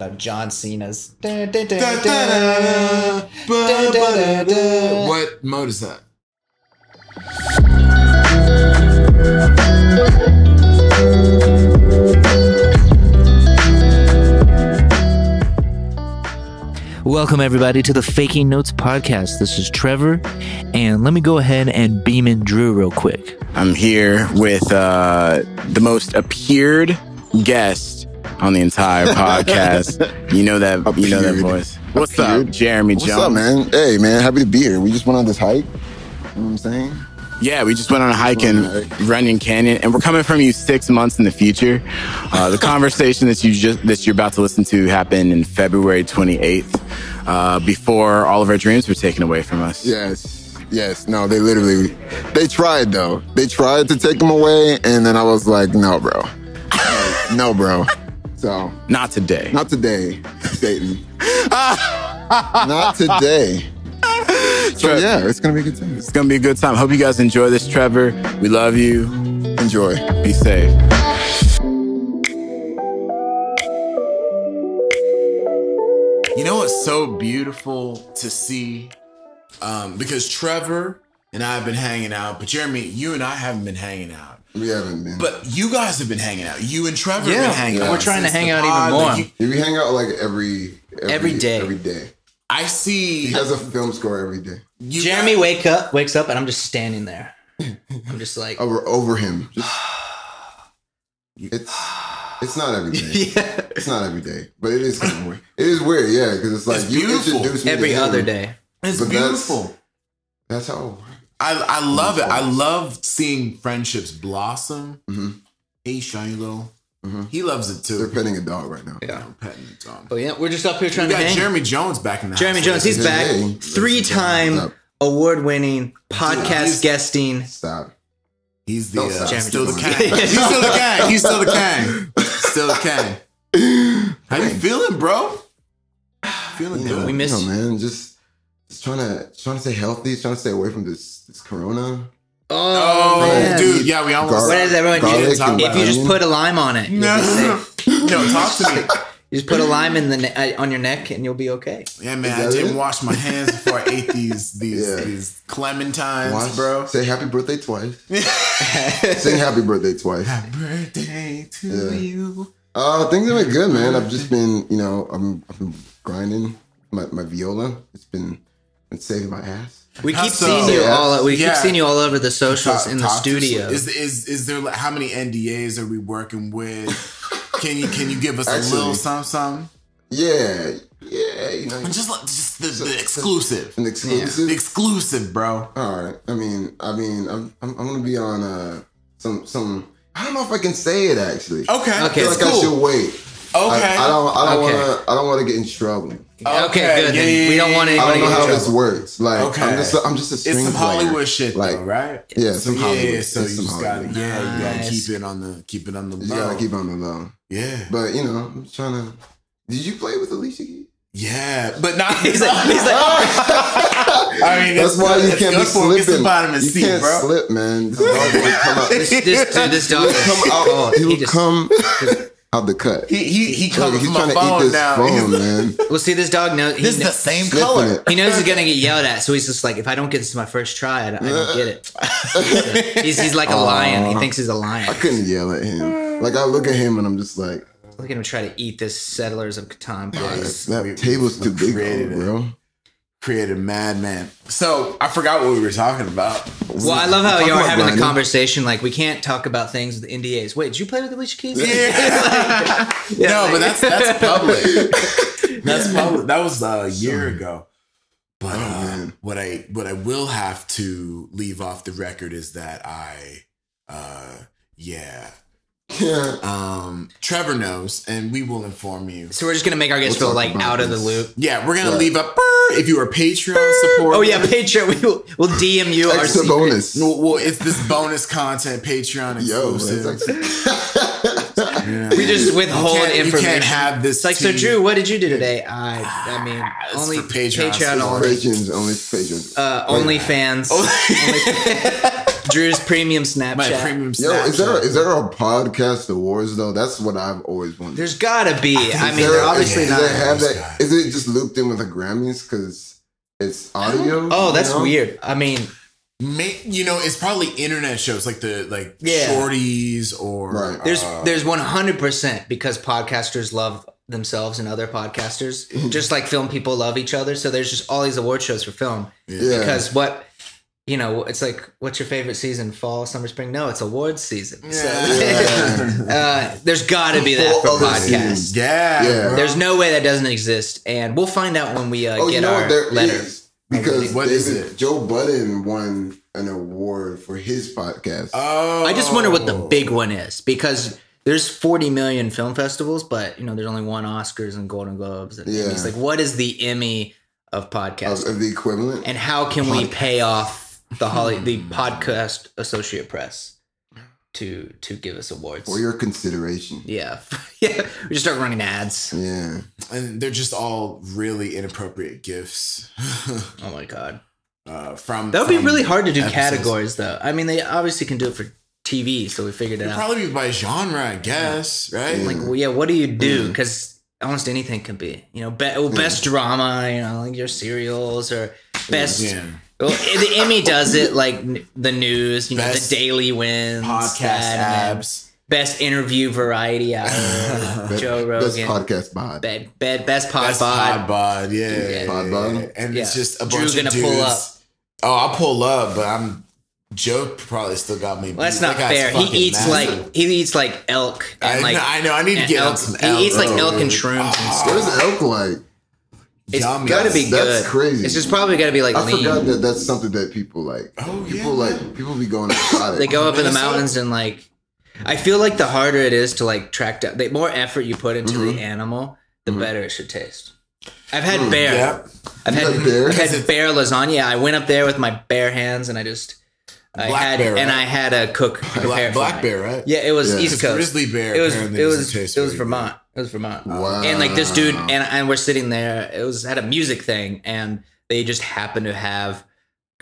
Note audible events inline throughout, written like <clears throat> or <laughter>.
about John Cena's. What mode is that? Welcome, everybody, to the Faking Notes podcast. This is Trevor, and let me go ahead and beam in Drew real quick. I'm here with uh, the most appeared guest on the entire <laughs> podcast. you know that you know that voice. What's up, Jeremy What's Jones? What's up, man? Hey, man, happy to be here. We just went on this hike. You know what I'm saying? Yeah, we just went on a hike in Went on a hike. Runyon Canyon, and we're coming from you six months in the future. Uh, the conversation that you just that you're about to listen to happened in February 28th, uh, before all of our dreams were taken away from us. Yes. Yes. No, they literally, they tried though. They tried to take them away, and then I was like, no, bro. <laughs> no, bro. So, Not today. not today, Satan. <laughs> not today. So, yeah, it's going to be a good time. It's gonna be a good time. Hope you guys enjoy this, Trevor. We love you. Enjoy. Be safe. You know what's so beautiful to see? Um, because Trevor and I have been hanging out, but Jeremy, you and I haven't been hanging out. We haven't been. But you guys have been hanging out. You and Trevor Yeah, have been hanging out. we're trying to hang the out even more. Like, you- we hang out like every, every, Every day. Every day. I see He has a film score every day. you Jeremy guys- wake up, wakes up, and I'm just standing there. <laughs> I'm just like, Over, over him. Just, <sighs> it's, it's not every day. <sighs> yeah, It's not every day, but it is kind of weird. It is weird, yeah, because it's like It's you beautiful. introduced me every to him. other day. It's but that's- beautiful. That's how. I, I love it. I love seeing friendships blossom. Mhm. Hey, shiny little. Mhm. He loves it too. They're petting a dog right now. Yeah. I'm petting the dog. But yeah, we're just up here We trying to got hang. Jeremy Jones back in the Jeremy house. Jones, he's Hey, back. hey. Three-time award-winning podcast he's- guesting. Stop. He's the Don't uh, stop. Still the king. He's still the king. He's still the king. <laughs> Still the king. How you feeling, bro? Feeling You good. know, We miss you know, you. man. Just, just trying to trying to stay healthy, trying to stay away from this this corona. Oh, Oh, man. dude, yeah, we almost. Gar- What is everyone do? If you just put a lime on it, you'll No, <laughs> no, talk to me. <laughs> You just put a lime in the ne- uh, on your neck, and you'll be okay. Yeah, man, I didn't it? wash my hands before I <laughs> ate these these Yeah. these clementines, Watch, bro. Say happy birthday twice. Sing happy birthday twice. Happy birthday to Yeah. you. Uh, things have been good, man. I've just been, you know, I'm I've been grinding my, my viola. It's been been saving my ass. We keep so? seeing you Yeah. all. We Yeah. keep seeing you all over the socials Talk- in the talk us. studio. Is is is there like, how many NDAs are we working with? <laughs> Can you can you give us a little something something? Yeah, yeah, you know, Just like just the, the exclusive, an exclusive. the exclusive, bro. All right. I mean, I mean, I'm I'm, I'm gonna be on uh some some. I don't know if I can say it actually. Okay, I Okay, feel that's like I should wait. Okay, I, I don't. I don't Okay. want to. I don't want to get in trouble. Okay, good. yeah, then. yeah, we don't want yeah, I don't know how get in this works. Like, Okay. I'm just. A, I'm just a string It's some player. Hollywood shit, Like, though, right? Yeah, some yeah, Hollywood. so It's you some just gotta, Hollywood. yeah, you gotta Nice. keep it on the, keep it on the You gotta keep it on the low. yeah, But you know, I'm trying to. Did you play with Alicia Keys? yeah, but not. <laughs> He's like, he's like, <laughs> I mean, That's it's why you it's can't be good for him. Get some slipping. You C, can't bro. slip, man. This dog will come out. this, this, dude, this dog He'll is come out. cold. He will just- come <laughs> out the cut. He he he Look, coming he's from trying my to eat this now. phone, He's- man. <laughs> Well, see, this dog knows. This is the same Sniffing color. it. he knows he's gonna get <laughs> yelled at, so he's just like, if I don't get this my first try, I don't, I don't get it. <laughs> he's, he's like a lion. He thinks he's a lion. I couldn't yell at him. Like I look at him and I'm just like, Look at him try to eat this Settlers of Catan place. that We- table's too big, for created it. bro. Created madman. So I forgot what we were talking about. Well, I love how Talk you're about having the conversation. Like, we can't talk about things with NDAs. Wait, did you play with the Alicia Keys? Yeah. <laughs> <laughs> no, but that's that's public. <laughs> That's public. That was uh, a year ago. But Oh, uh, what I what I will have to leave off the record is that I, uh, yeah, Yeah. um, Trevor knows, and we will inform you. So we're just gonna make our guests We'll feel like about out of the loop. Yeah, we're gonna Right. leave up if you are a Patreon supporter. Oh yeah, Patreon. We will we'll DM you our Extra secret- bonus. Well, well, it's this <laughs> bonus content Patreon Yo, exclusive. that's like, <laughs> Yeah. We just withhold You can't- you information. can't have this It's like, so Drew, what did you do today? I, I mean, It's only Patreon, Patreon, only, patrons, only patrons. uh, only fans. Oh. <laughs> Drew's premium Snapchat. My premium Snapchat. Yo, is there Snapchat. is there a podcast awards though? That's what I've always wondered. There's gotta be. I Is mean, there- they're obviously is, not. Does have There's that? got- Is it just looped in with the Grammys because it's audio? Oh, that's know? weird. I mean, May, you know, it's probably internet shows like the like Yeah. shorties or Right. there's uh, there's 100 percent because podcasters love themselves and other podcasters, just like film people love each other. So there's just all these award shows for film Yeah. because what. You know, it's like, what's your favorite season? Fall, summer, spring? No, it's awards season. So, <laughs> uh, there's got to be that Whole for podcasts. yeah, Yeah. There's no way that doesn't exist, and we'll find out when we uh, Oh, get you know our what? There letter. is because What is David, it? Joe Budden won an award for his podcast. Oh, I just wonder what the big one is because there's 40 million film festivals, but you know there's only one Oscars and Golden Globes. And Yeah. Emmys. like what is the Emmy of of, podcasting, of the equivalent. and how can we pay off the Holly the podcast Associate Press to to give us awards? for your consideration. yeah, <laughs> yeah. We just start running ads. Yeah. and they're just all really inappropriate gifts <laughs> Oh my god, uh, from. that would be really hard to do episodes. categories though. I mean, they obviously can do it for TV, so we figured it It'd out. probably be by genre, I guess, right? like well, yeah what do you do because almost anything can be you know be, well, best drama you know like your serials or best yeah. Well, the emmy does it like the news you know Best the daily wins podcast that, abs. best interview variety hour Be- <laughs> joe Rogan. Best podcast bod. bed, bed, best pod Best bod pod bod, yeah. Yeah. Pod bod? And it's just a Drew bunch gonna of dudes. pull up. Oh, I'll pull up, but I'm Joe probably still got me. well, that's not That fair he eats massive. like he eats like elk and I, like know, I know. I need to get on elk, some he elk. eats like bro. elk and shrooms and oh. stuff What is elk like? It's Yummy. gotta be good. That's crazy. it's just probably gotta be like I lean forgot that that's something that people like. Oh, yeah, people like people be going outside. they go up in the mountains and like I feel like the harder it is to like track down the more effort you put into Mm-hmm. the animal, the better it should taste. I've had bear. Yeah. I've had, had bear? I've had bear lasagna. I went up there with my bare hands and I just I Black had bear, and? I had a cook prepare Black, it for black me. bear, right? Yeah, it was Yeah. East Coast. grizzly bear. It was apparently it was taste it was very good. Vermont. It was Vermont. Wow. And like this dude and and we're sitting there. It was had a music thing and they just happened to have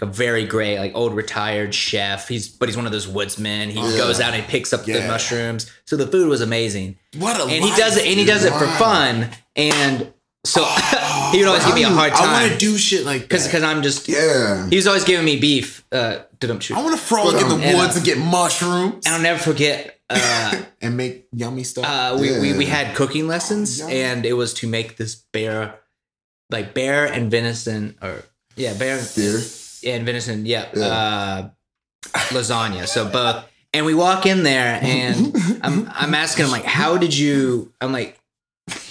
a very great like old retired chef. He's but he's one of those woodsmen. He Yeah. goes out and he picks up the mushrooms. So the food was amazing. What a And he does it and he does it for fun. And so <laughs> he would always give me a hard time. I want to do shit like because because I'm just yeah. he was always giving me beef. Uh, shoot. I want to frolic in the And, uh, woods and get mushrooms And I'll never forget. Uh, and make yummy stuff. uh, we, we, we had cooking lessons Yum. and it was to make this bear like bear and venison or yeah bear Deer. and venison yeah, Yeah. Uh, lasagna so both and we walk in there and <laughs> I'm, I'm asking him like how did you i'm like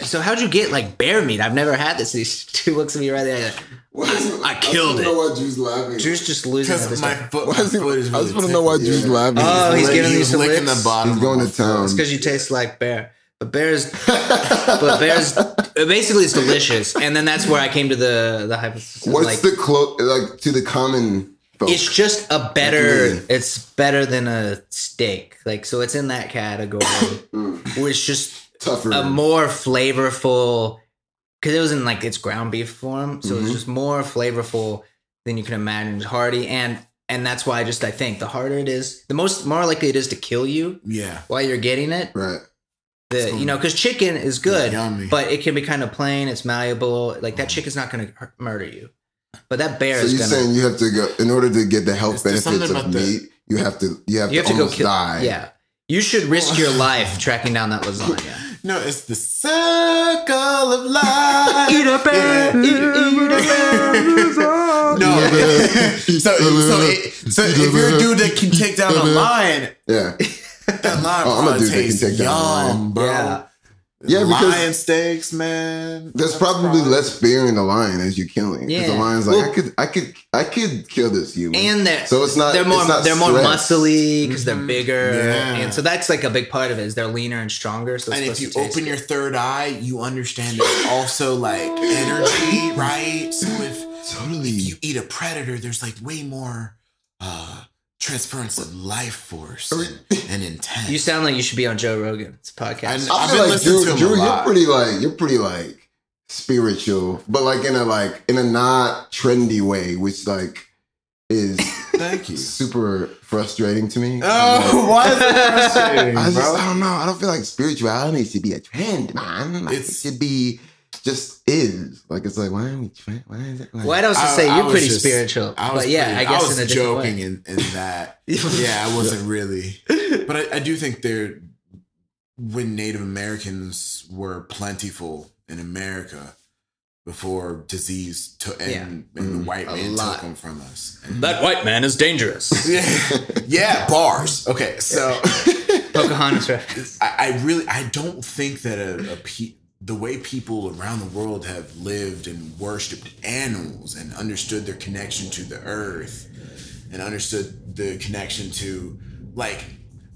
so how'd you get like bear meat i've never had this he <laughs> two looks at me right there What is- I killed just it. know why Drew's laughing. drew's just losing his my foot, Why is he- foot is I just want to know why tickled. Drew's Yeah. laughing. Oh, he's Lick- giving he me was some licking licks? the bottom. He's of going to town. It's because you taste like bear. But bears, but bears, <laughs> basically it's delicious. And then that's where I came to the the hypothesis. What's like, the close like to the common folk? it's just a better. Like It's better than a steak. Like so, it's in that category. where <laughs> mm. it's just tougher. a more flavorful. Because it was in like its ground beef form, so it's Mhm. just more flavorful than you can imagine. It's hearty, and and that's why I just I think the harder it is, the most more likely it is to kill you Yeah. while you're getting it. right. The you know because chicken is good, Yummy. but it can be kind of plain. It's malleable. Like that chicken's not going to murder you, but that bear So is you're going to. saying you have to go in order to get the health benefits of about the- meat. You have to you have You to have to go almost kill. die. Yeah, you should risk your <laughs> life tracking down that lasagna. No, it's the circle of life. eat a bear, eat, eat a bear. No, <laughs> so, so, it, so if you're a dude that can take down a lion, Yeah. <laughs> that lion Oh, I'm a probably dude that can take down a lion. yum, bro. Yeah. Yeah, because- lion steaks, man. There's That's probably fries. less fear in the lion as you're killing. Yeah. Yeah. the lion's like, Well- I could, I could, I could kill this human. And they're So it's not- They're more not they're more muscly because they're bigger, Yeah. and so that's like a big part of it. Is they're leaner and stronger. So it's And if you to open good. your third eye, you understand it's also like energy, right? So if totally. if you eat a predator, there's like way more uh transference of life force and, and intent. you sound like you should be on Joe Rogan's podcast. I- I I've feel been like listening Drew, to him Drew a you're pretty like you're pretty like spiritual, but like in a like in a not trendy way, which like is <laughs> Thank you. super frustrating to me. Oh, <laughs> why is that frustrating, <laughs> I just bro? I don't know. I don't feel like spirituality should be a trend, man. Like, it should be just is. Like it's like why are we trend? Why is it? Like, Well, I'd also I- say I you're was pretty just- spiritual. I was but yeah, pretty- I guess was in a joking way. in, in that. <laughs> yeah, I wasn't really. <laughs> But I, I do think there, when Native Americans were plentiful in America before disease took and, Yeah. and the Mm, white man lot. took them from us. And- That white man is dangerous. <laughs> yeah, yeah, bars. Okay, so Pocahontas. I, I really I don't think that a, a pe- the way people around the world have lived and worshipped animals and understood their connection to the earth and understood the connection to like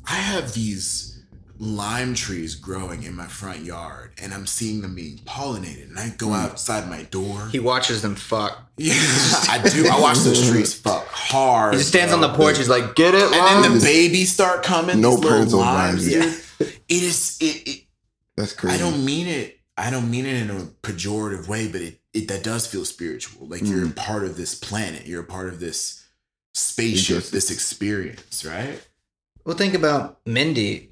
I have these lime trees growing in my front yard and I'm seeing them being pollinated and I go hmm. outside my door. He watches them fuck. Yeah, I do. I watch those trees fuck hard. He just stands on the porch. He's like, "Get it, and then the babies start coming. No these little parental limes, guidance. dude. It is. It, it. That's crazy. I don't mean it. I don't mean it in a pejorative way, but it, it that does feel spiritual. Like you're a part of this planet. You're a part of this spaceship, this experience, right? Well, think about Mindy,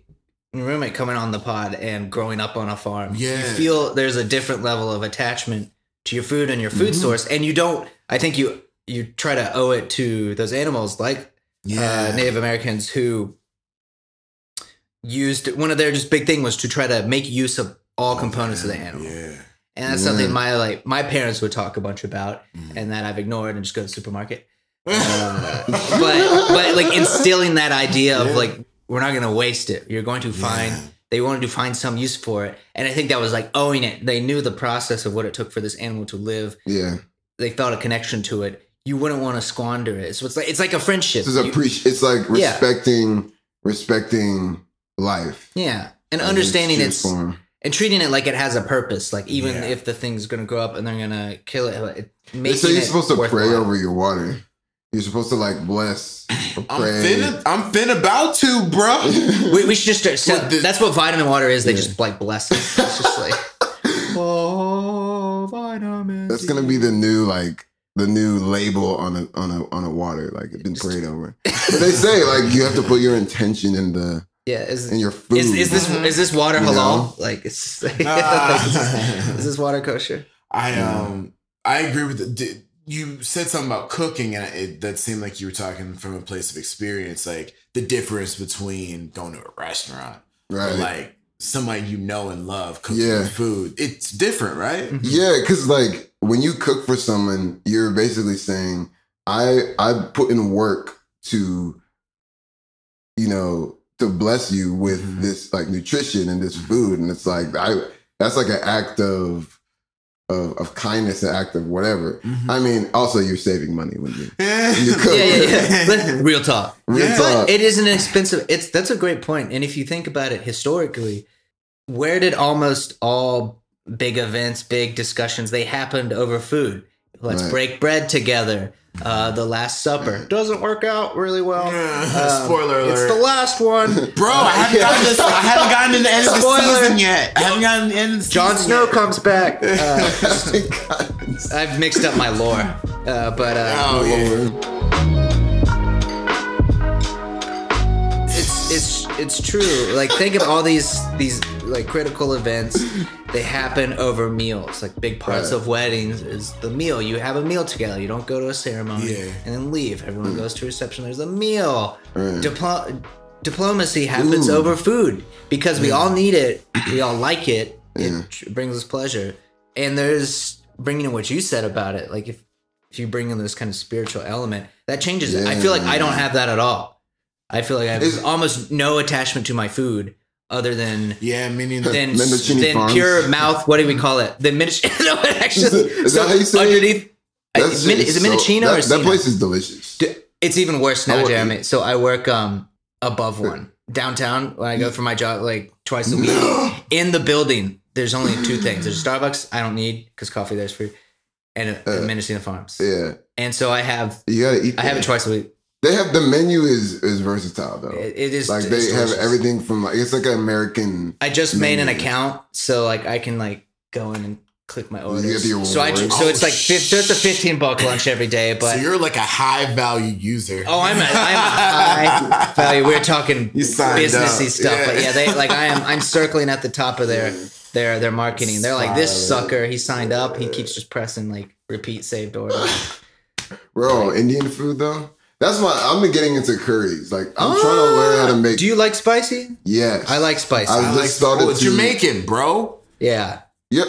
your roommate coming on the pod and growing up on a farm. Yeah. You feel there's a different level of attachment to your food and your food Mm-hmm. source. And you don't, I think you, you try to owe it to those animals like uh, Native Americans who used, one of their just big thing was to try to make use of all components of the animal. Yeah. And that's Yeah. something my like my parents would talk a bunch about, Mm. and that I've ignored and just go to the supermarket. Uh, <laughs> but but like instilling that idea of Yeah. like we're not gonna waste it. You're going to find Yeah. they wanted to find some use for it, and I think that was like owing it. They knew the process of what it took for this animal to live. Yeah, They felt a connection to it. You wouldn't want to squander it. So it's like it's like a friendship. this is You- appreci- It's like respecting respecting life. yeah, and in its understanding it's form. And treating it like it has a purpose. Like even Yeah. if the thing's gonna grow up and they're gonna kill it, it They making say you're it supposed to pray worthwhile. over your water. You're supposed to like bless or I'm pray. finna. I'm finna about to, bro. <laughs> We, we should just start. So Well, that's what vitamin water is. They Yeah. just like bless it. It's just like <laughs> oh, vitamin. That's gonna be the new like the new label on a on a on a water. Like it's been prayed over. But they say like you have to put your intention in the yeah. Is, in your food. is, is this is this water You halal? know? Like it's like, <laughs> Ah. is this water kosher? I um I agree with it. Did- You said something about cooking, and it, that seemed like you were talking from a place of experience, like the difference between going to a restaurant or right? like somebody you know and love cooking Yeah. food. It's different, right? Yeah, because like when you cook for someone, you're basically saying, "I I put in work to, you know, to bless you with Mhm. this like nutrition and this food," and it's like I that's like an act of of, of kindness, an act of whatever. Mhm. I mean, also you're saving money when you Yeah. you <laughs> cook. Yeah, yeah, <laughs> yeah. Real talk. Real Yeah. talk. But it is an expensive. It's that's a great point. And if you think about it historically, where did almost all big events, big discussions, they happened over food? Let's Right. break bread together. Uh, the Last Supper doesn't work out really well. Um, <laughs> Spoiler alert. It's the last one. Bro, I haven't gotten this. I haven't gotten to the end of the Spoiler. season yet. I haven't gotten to the end of the Jon Snow yet. comes back. <laughs> Uh, I've mixed up my lore, uh, but uh, Oh yeah. it's it's it's true. Like think of all these these like critical events. They happen over meals. Like big parts Right. of weddings is the meal. You have a meal together. You don't go to a ceremony Yeah. and then leave. Everyone goes to a reception. There's a meal. Diplomacy happens Ooh. over food because we all need it. We all like it. Yeah. It tr- brings us pleasure. And there's bringing in what you said about it. Like if if you bring in this kind of spiritual element, that changes it. I feel like I don't have that at all. I feel like I have Is- almost no attachment to my food other than Yeah, meaning than, Mendocino than Farms? pure mouth. What do we call it? The miniature. <laughs> no, it actually. Is it- is so that how you say it? underneath? I- min- is it so- Mendocino that, or that place is delicious. It's even worse now, Jeremy. So I work um above one downtown when I go for my job like twice a week. <gasps> In the building, there's only two things. There's Starbucks I don't need because coffee there's free, and a, Uh, Mendocino Farms. Yeah, And so I have you gotta eat. I have it twice a week. They have the menu is is versatile though. It, it is like it's they have everything from like it's like an American. I just made an menu. account, so like I can like go in and click my get orders. the So I awards? so it's like fif- so it's a fifteen buck lunch every day, but. so you're like a high value user. Oh, I'm a, I'm a <laughs> high value. We're talking You signed businessy up. stuff, but Yeah. yeah, they like I am. I'm circling at the top of their their their marketing. They're like this sucker. He signed up. He keeps just pressing like repeat saved order. Bro, Indian food though. That's why I've been getting into curries. Like I'm trying to ah, learn how to make. Do you like spicy? yes, I like spicy. I I just like started oh, to- Jamaican, bro. yeah. Yep.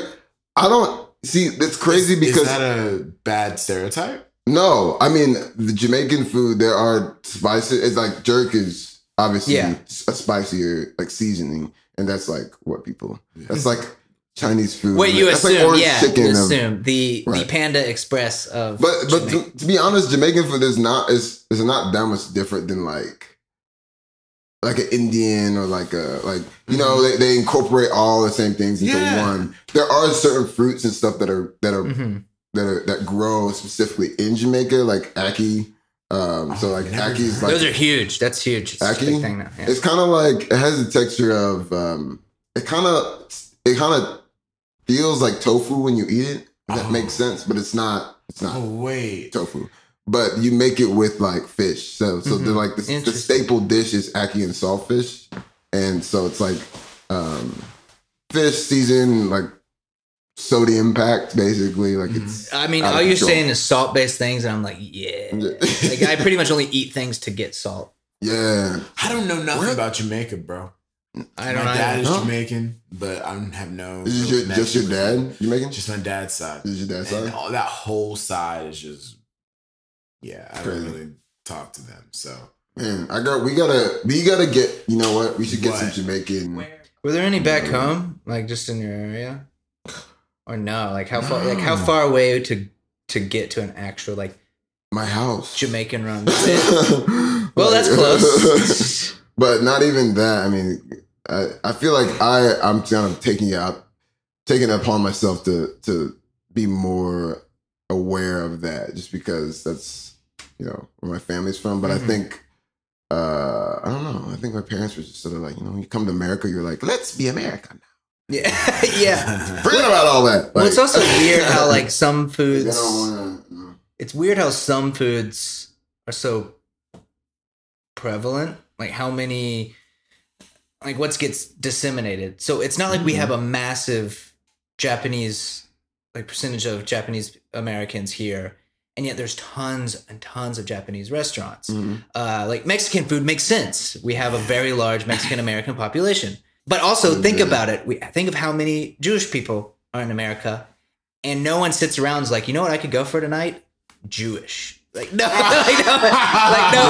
I don't see. It's crazy Is because is that a bad stereotype? no, I mean the Jamaican food. There are spices. It's like jerk is obviously Yeah. a spicier like seasoning, and that's like what people. That's like Chinese food. Wait, you that's assume? orange yeah, chicken you of- assume the the Right. Panda Express of. But but to, to be honest, Jamaican food is not is is not that much different than like like an Indian or like a like you know they, they incorporate all the same things into Yeah. one. There are certain fruits and stuff that are that are Mhm. that are that grow specifically in Jamaica, like ackee. Um, so like is like those are huge. That's huge. It's a Ackee? big thing now. Yeah. it's kind of like it has the texture of um, it kind of it kind of feels like tofu when you eat it. That Oh. makes sense, but it's not. It's not Oh wait. tofu. But you make it with like fish. So so they're like the, the staple dish is ackee and saltfish. And so it's like um fish season like sodium packed basically. Like it's I mean, all you're control. saying is salt based things, and I'm like, yeah. like I pretty much only eat things to get salt. <laughs> yeah. I don't know nothing about Jamaica, bro. I don't my know. dad is Huh? Jamaican, but I don't have no. This is no your, just your dad you making? it. Just my dad's side. This is your dad's And side? all, that whole side is just. Yeah, I Crazy. don't really talk to them. So Man, I got we gotta we gotta get you know what? We should get some What? Jamaican Were there any back home, like just in your area, or no? Like how far? Like how far away to to get to an actual like my house. Jamaican run? <laughs> Well, that's close. <laughs> but not even that. I mean, I, I feel like I I'm kind of taking it up, taking it upon myself to to be more aware of that, just because that's you know where my family's from. But Mhm. I think uh I don't know. I think my parents were just sort of like you know when you come to America, you're like let's be American. Now. <laughs> Yeah, yeah. <laughs> Forget about all that. Well, it's also weird how <laughs> like some foods. wanna, It's weird how some foods are so prevalent. Like how many, like what gets disseminated. So it's not like we have a massive Japanese, like percentage of Japanese Americans here, and yet there's tons and tons of Japanese restaurants. Mhm. Uh, like Mexican food makes sense. We have a very large Mexican American population. But also think about it. We think of how many Jewish people are in America, and no one sits around and is like, you know what I could go for tonight? Jewish. Like no, <laughs> like no, like no,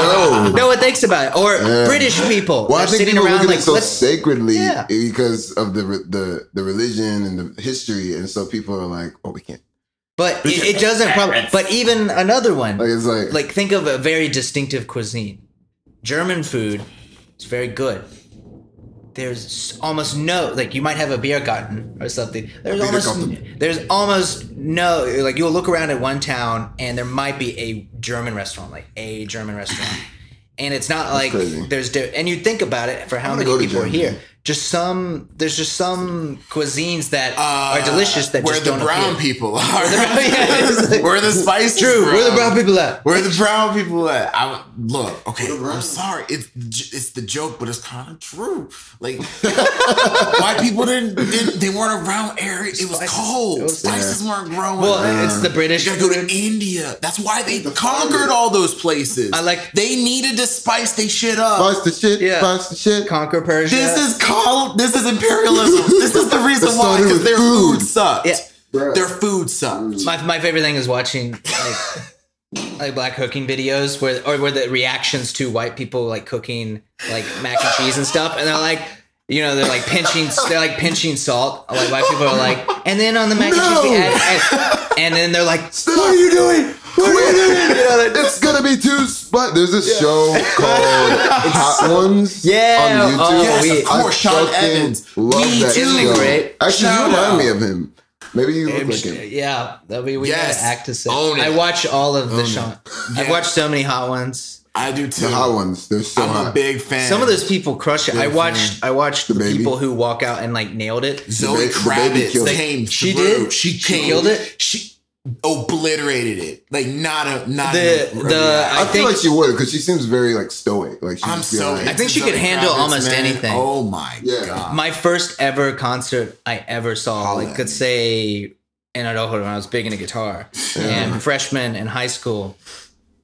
No. no one thinks about it. Or Yeah. British people. Well, I think sitting people around like so sacredly Yeah. because of the the the religion and the history, and so people are like, "Oh, we can't." but it, it doesn't probably but even another one. Like it's like, like think of a very distinctive cuisine. German food is very good. There's almost no like you might have a beer garden or something. There's almost there's almost no like you'll look around at one town and there might be a German restaurant like a German restaurant. And it's not like crazy. there's and you think about it for how many people are here. Just some there's just some cuisines that Uh, are delicious that where just the don't brown appeal. people <laughs> are. Yeah, it's like- <laughs> where the spice True, where the brown people at? Where the brown people at? I look. Okay, Where the brown- I'm sorry. It's it's the joke, but it's kind of true. Like <laughs> white people didn't, didn't they weren't around area. It was cold. it was- Spices weren't growing. Well, it's the British You gotta go to India. That's why they conquered all those places. I like- They needed to spice they shit up. spice the shit, Yeah. spice the shit. Conquer Persia. This is called. This is imperialism. this is the reason <laughs> why because their food. food sucked. Yeah. Bruh. Their food sucked. Mm. My my favorite thing is watching like <laughs> like black cooking videos where or where the reactions to white people like cooking like mac and cheese and stuff, and they're like. You know, they're like pinching. They're like pinching salt. Like white people are like, and then on the mac and cheese, we add, and, and then they're like, What are you doing? What are you doing? You know, that- it's gonna be too spot. There's this show called <laughs> Hot Ones. Yeah, on YouTube. oh, Yes, of course, I Sean fucking Evans. Love Me that too. Show. great? Actually, Shout you remind out. me of him. Maybe you look like him. yeah, that we we Yes. gotta act to say. I watch all of the Own it. Sean. I've watched so many hot ones. I do too. The hot ones, they're so I'm hot. a big fan. Some of those people crush it. I Big watched. I watched the, baby? people who walk out and like nailed it. Zoe The ba- the baby Kravitz killed came. She through. did? She She came, killed it? She obliterated it. Like not a not The- a, the- I, I feel like she would because she seems very like stoic. Like she's I'm so. like, I think she could Zoe handle Kravitz, almost man. anything. Oh my Yeah. god. My first ever concert I ever saw, Holla like at could me. say in adulthood when I was big into guitar, and freshman in high school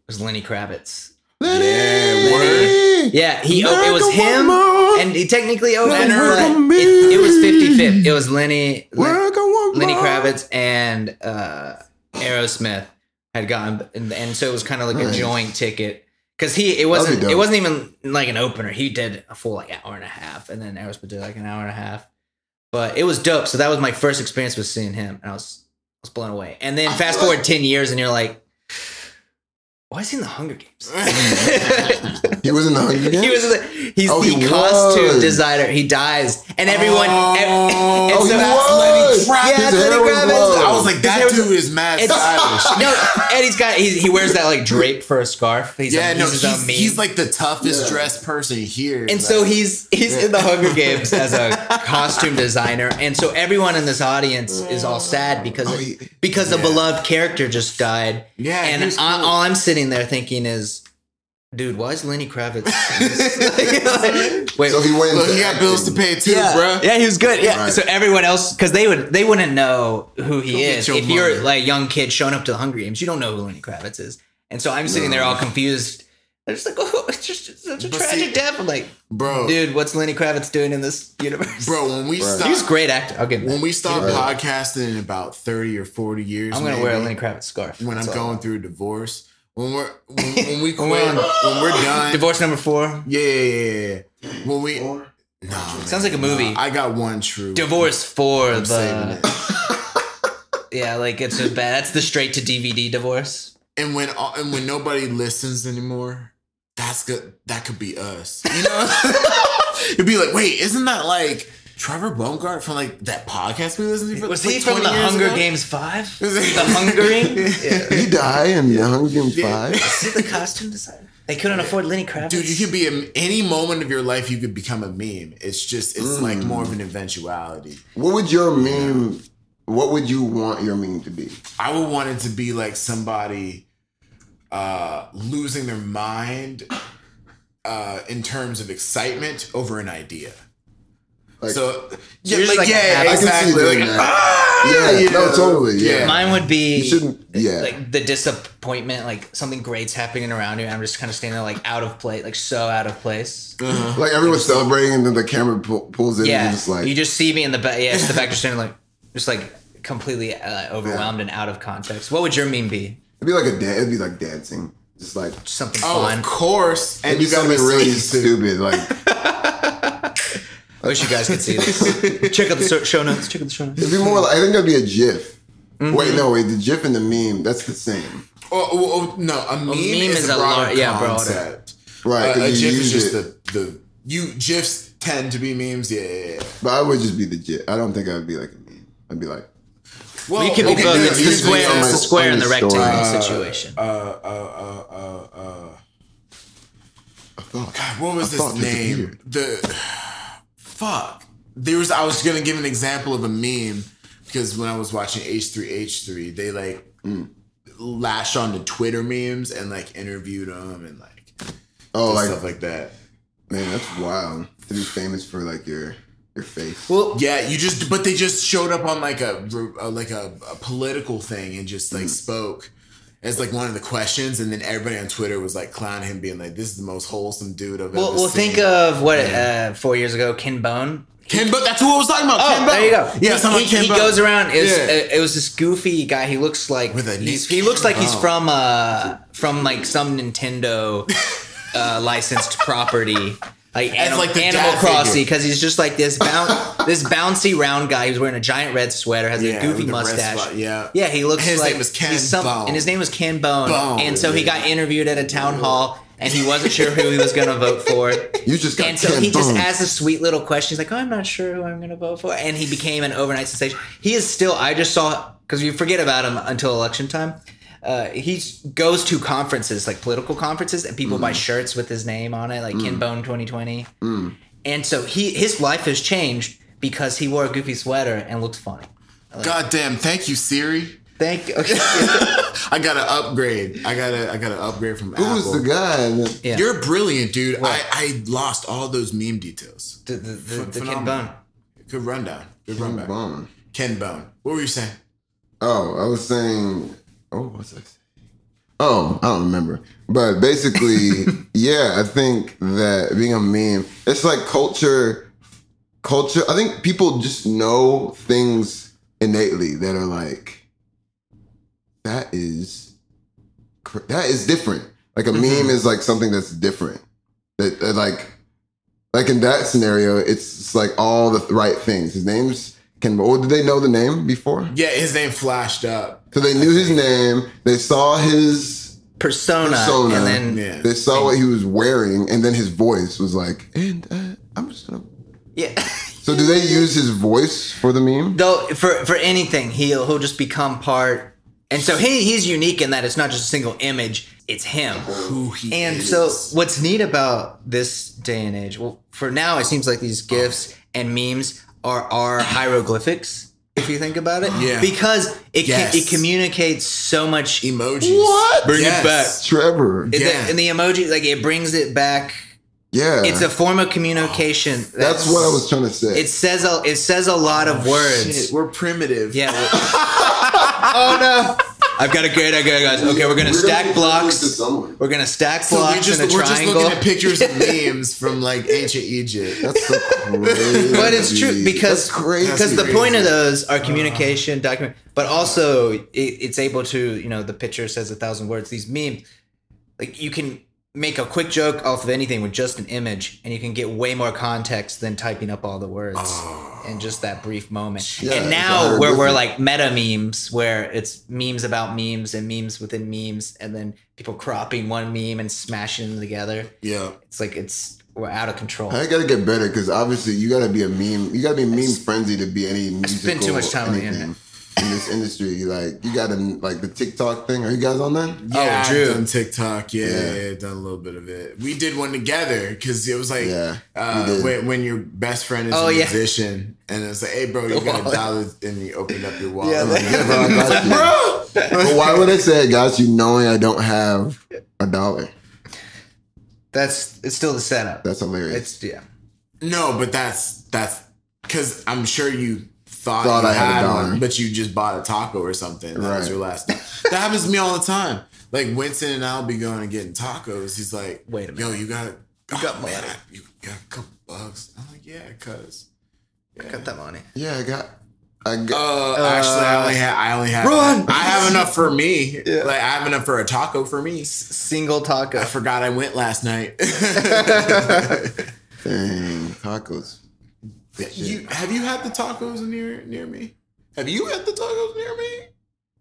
was Lenny Kravitz. Yeah, word. Yeah, he it was him, one and he technically opened, America, but it, it was me. 50 50. It was Lenny, Len- Work on one Lenny. Kravitz and uh, Aerosmith had gotten, and, and so it was kind of like a joint ticket because he it wasn't it wasn't even like an opener. He did a full like hour and a half, and then Aerosmith did like an hour and a half. But it was dope. So that was my first experience with seeing him, and I was I was blown away. And then I fast feel forward ten years, and you're like, why is he in the Hunger Games? He was in the Hunger Games. <laughs> he was the, he's Oh, the he costume was. designer. He dies, and everyone. Oh, and Oh, he so- that's was. Lenny Kravitz. Yeah, His it's Lenny hair was Kravitz. I was like, that hair was- dude is mad It's- stylish. <laughs> no, and he's got he, he wears that like drape for a scarf. He's Yeah, a, no, he's, he's, his meme. he's like the toughest Yeah. dressed person here. and so he's he's in the Hunger Games as a <laughs> costume designer, and so everyone in this audience is all sad because Oh, he- because a beloved character just died. Yeah, and I, cool. all I'm sitting there thinking is, dude, why is Lenny Kravitz? <laughs> in this? Wait, So he went. Look, he got bills to pay too, yeah, bro. yeah, he was good. Yeah, Right. so everyone else, because they would, they wouldn't know who he Go get is. your If you're like a young kid showing up to the Hunger Games, you don't know who Lenny Kravitz is. And so I'm sitting there all confused. They're just like, oh, <laughs> it's just such a But tragic see- death. I'm like, bro, dude, what's Lenny Kravitz doing in this universe? bro. When we Right. stop, he was a great actor. I'll give when that. we stop Right. podcasting in about thirty or forty years, I'm gonna wear a Lenny Kravitz scarf. when I'm That's all. going through a divorce. When we're when, <laughs> when we When quit, we're when we're done, Divorce number four Yeah, yeah, yeah, yeah. When we no, sounds like a movie. I got one true. Divorce for I'm saving the it. <laughs> yeah, like it's a bad. That's the straight to DVD divorce. And when uh, and when nobody listens anymore, that's good. That could be us. You know, <laughs> it'd be like, wait, isn't that like Trevor Bogart from like that podcast we listened to? For, Was like he from the Hunger ago? Games Five? <laughs> Was The he- Hungering? <laughs> Yeah. He died in the Hunger Games Yeah. Five. Is he the costume designer? They couldn't afford Lenny Kravitz. Dude, you could be in any moment of your life. You could become a meme. It's just, it's like Mm. more of an eventuality. What would your meme? What would you want your meme to be? I would want it to be like somebody uh, losing their mind uh, in terms of excitement over an idea. Like, so yeah, like, like yeah, happy- I can see exactly. doing Like, that. ah, Yeah, you no, totally, yeah. Mine would be You shouldn't- yeah. like the disappointment, like something great's happening around you. and I'm just kind of standing there like out of place, like so out of place. like everyone's celebrating, and then the camera pull, pulls in, and Yeah, you're just like, you just see me in the back. Yeah, it's the <laughs> back. Just standing like, just like completely uh, overwhelmed and out of context. What would your meme be? it'd be like a dan- it'd be like dancing, just like something Oh, fun. of course. And you gotta something really really stupid, like <laughs> I wish you guys could see this. <laughs> Check out the show notes. Check out the show notes. it'd be more. like I think it'd be a GIF. Mm-hmm. Wait, no, wait, the GIF and the meme that's the same, Oh, oh, oh, no, a meme, meme is, is a a broader lar- yeah, broader. concept. right? Uh, 'cause a you GIF is just it. the the you GIFs tend to be memes. Yeah, yeah, yeah. But I would just be the GIF. I don't think I'd be like a meme. I'd be like, Well, you could be both. It's the square. It's the square and the on rectangle Uh, situation. Uh, uh, uh, uh, uh. I thought, God, what was I thought his name? The fuck. There was. I was gonna give an example of a meme because when I was watching H three H three, they like Mm. lashed onto Twitter memes and like interviewed them and like oh, like stuff like that. man, that's wild to be famous for like your your face. Well, Yeah, you just but they just showed up on like a, a like a, a political thing and just Mm. like spoke as like one of the questions, and then everybody on Twitter was like clowning him, being like, "This is the most wholesome dude I've well, ever well. seen." Think of what uh, four years ago, Ken Bone. Ken, but that's who I was talking about. Oh, Ken there you go. Yeah, he, someone he, Bone. goes around. It was, Yeah. uh, it was this goofy guy. He looks like With a he's, he looks like he's Ken from uh from like some Nintendo uh, licensed property. Like, anim- like Animal Crossing, because he's just like this bounce, <laughs> this bouncy round guy who's wearing a giant red sweater, has Yeah, a goofy with the red mustache. spot, yeah. yeah, he looks His like name was Ken some- Bone. and his name was Ken Bone. Bone, and so he got interviewed at a town hall, and he wasn't sure who he was going to vote for. <laughs> You just got And so he just asked a sweet little question. He's like, "Oh, I'm not sure who I'm going to vote for," and he became an overnight sensation. He is still. I just saw because you forget about him until election time. Uh, he goes to conferences like political conferences, and people buy mm. shirts with his name on it, like Ken Bone mm. 2020. Mm. And so he his life has changed because he wore a goofy sweater and looked funny. God damn, thank you, Siri. Thank you. <laughs> I got to upgrade. I got to I got to upgrade from Who Apple. was the guy? that- Yeah. You're brilliant, dude. I, I lost all those meme details. the the, the, Ph- the phenomenal. Ken Bone. Good rundown. Good rundown. Bone. Ken Bone. What were you saying? Oh, I was saying. Oh, what's I saying? Oh, I don't remember. But basically, <laughs> yeah, I think that being a meme, it's like culture. Culture. I think people just know things innately that are like. that is, that is different. Like a mm-hmm. meme is like something that's different. That, that like. Like in that scenario, it's, it's like all the right things. His name's Ken. Or did they know the name before? Yeah, his name flashed up. So they knew his name. They saw his Persona, persona. and then Yeah. They saw what he was wearing, and then his voice was like, "And uh, I'm just gonna." yeah. So do they use his voice for the meme? Though for for anything, he'll he'll just become part. And so he he's unique in that it's not just a single image; it's him. Who he And is. so, what's neat about this day and age? Well, for now, it seems like these gifs and memes are are <laughs> hieroglyphics. If you think about it, <gasps> Yeah. because it Yes. can, it communicates so much. emojis. What? Bring Yes. it back. Trevor. And Yeah. the, and the emoji, like it brings it back. Yeah, It's a form of communication. Oh, that's what I was trying to say. It says a it says a lot of oh, words. Shit, we're primitive. Yeah. well- <laughs> <laughs> oh no! I've got a great idea, guys. Okay, we're gonna We're stack be blocks. to. We're gonna stack So we blocks just, in a we're just triangle. looking at pictures of <laughs> memes from like ancient Egypt. That's so crazy. but it's true because That's crazy. because the point of those are communication, document, but also it, it's able to you know the picture says a thousand words. These memes, like you can make a quick joke off of anything with just an image, and you can get way more context than typing up all the words oh. in just that brief moment. Yeah, and now a we're, like meta memes, where it's memes about memes and memes within memes, and then people cropping one meme and smashing them together. Yeah. It's like it's we're out of control. I gotta get better because obviously you gotta be a meme. You gotta be meme frenzy to be any musical. spend too much time on the internet. In this industry. Like you gotta like the TikTok thing. Are you guys on that? Yeah, Oh, Drew. I've done TikTok. Yeah, Yeah. yeah, done a little bit of it. We did one together because it was like Yeah, uh, when, when your best friend is Oh, a yeah. musician, and it's like, hey, bro, you gotta wallet. dial it, and you opened up your wallet. Yeah, like, Yeah, bro, I got you. bro. But why would I say it, guys? You knowing I don't have a dollar. That's it's still the setup. That's hilarious. It's yeah. No, but that's that's because I'm sure you thought, Thought you I had a had, dollar. one, but you just bought a taco or something. That was your last. that happens to me all the time. Like Winston and I'll be going and getting tacos. He's like, Wait a minute, yo, you got you got man, money. I- you got a couple bucks. I'm like, yeah, cuz. I got that money. yeah, I got. I got. Uh, actually, I only have. I only have. Run! I have enough for me. <laughs> Like I have enough for a taco for me. Single taco. I forgot I went last night. <laughs> dang tacos. You have you had the tacos near near me? Have you had the tacos near me?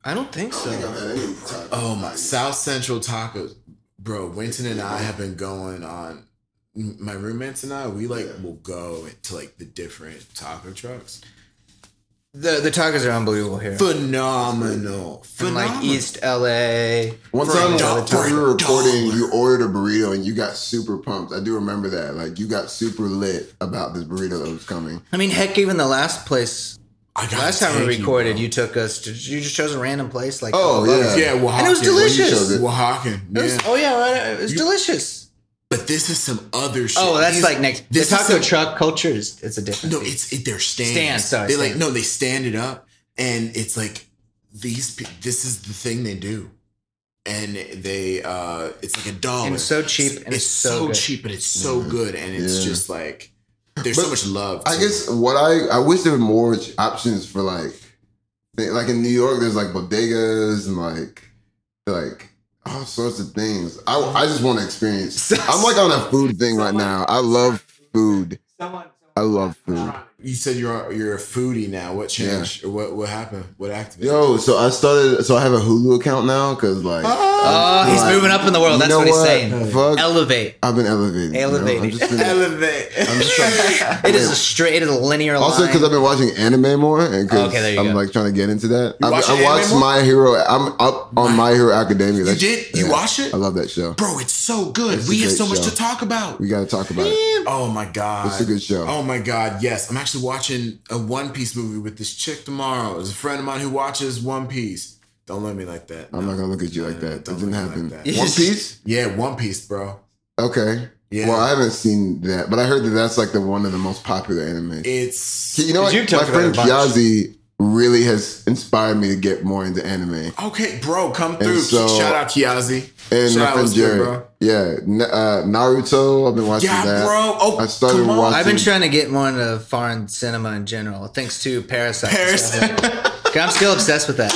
I don't think oh, so. Oh my South Central tacos, bro. Winton and I have been going on. My roommates and I, we like will go to like the different taco trucks. The the tacos are unbelievable here. Phenomenal, From phenomenal. like East LA. One For a time dollar. when we were For a recording, you ordered a burrito and you got super pumped. I do remember that. Like you got super lit about this burrito that was coming. I mean, heck, even the last place, I gotta last time we recorded, bro. you, took us to. You just chose a random place, like Oh, yeah. yeah, Oaxaca. and it was delicious. showed it. Oaxaca. It was- oh yeah, right, it was delicious. But this is some other shit. Oh, that's These- like next. The this is taco some- truck culture is it's a different. No, beast. it's it, they're stands. Stands, sorry, They like no, they stand it up, and it's like these. pe- This is the thing they do, and they. uh It's like a dollar. And it's so cheap, and it's so good. cheap, but it's so good, and it's Yeah. just like there's so much love. I guess it. what I I wish there were more options for like like in New York. There's like bodegas and like like all sorts of things. I I just want to experience. I'm like on a food thing right now. I love food. I love food. You said you're you're a foodie now. What changed? Or what what happened? What activated? Yo, so I started. So I have a Hulu account now because like. Ah! Oh, he's like, moving up in the world. you That's know what he's saying. Fuck, Elevate. I've been elevating. you know? Elevating. I'm just been- Elevate. I'm just trying. <laughs> It is a straight. It is a linear Also, because I've been watching anime more, and because Okay, I'm go. like trying to get into that. I, I watched more? My Hero. I'm up on My Hero Academia. That's- did? You watch it? I love that show. Bro, it's so good. It's we have great so much show. to talk about. We got to talk about it. Oh my god, It's a good show. Oh my god, yes. I'm actually watching a One Piece movie with this chick tomorrow. There's a friend of mine who watches One Piece. Don't look at me like that. I'm No. not gonna look at you like No, that. That didn't look at me happen. like that. One Piece. Yeah, One Piece, bro. Okay. Yeah. Well, I haven't seen that, but I heard that that's like the one of the most popular anime. It's you know what? you've My about friend it a bunch. Kiyazi really has inspired me to get more into anime. okay, bro. Come through. so- Shout out Kiyazi. And Shout my out, friend Jared. bro? Yeah. Uh, Naruto. I've been watching Yeah, that. bro. Oh, I started come on. watching. I've been trying to get more into foreign cinema in general, thanks to Parasite. Parasite. I'm still obsessed with that.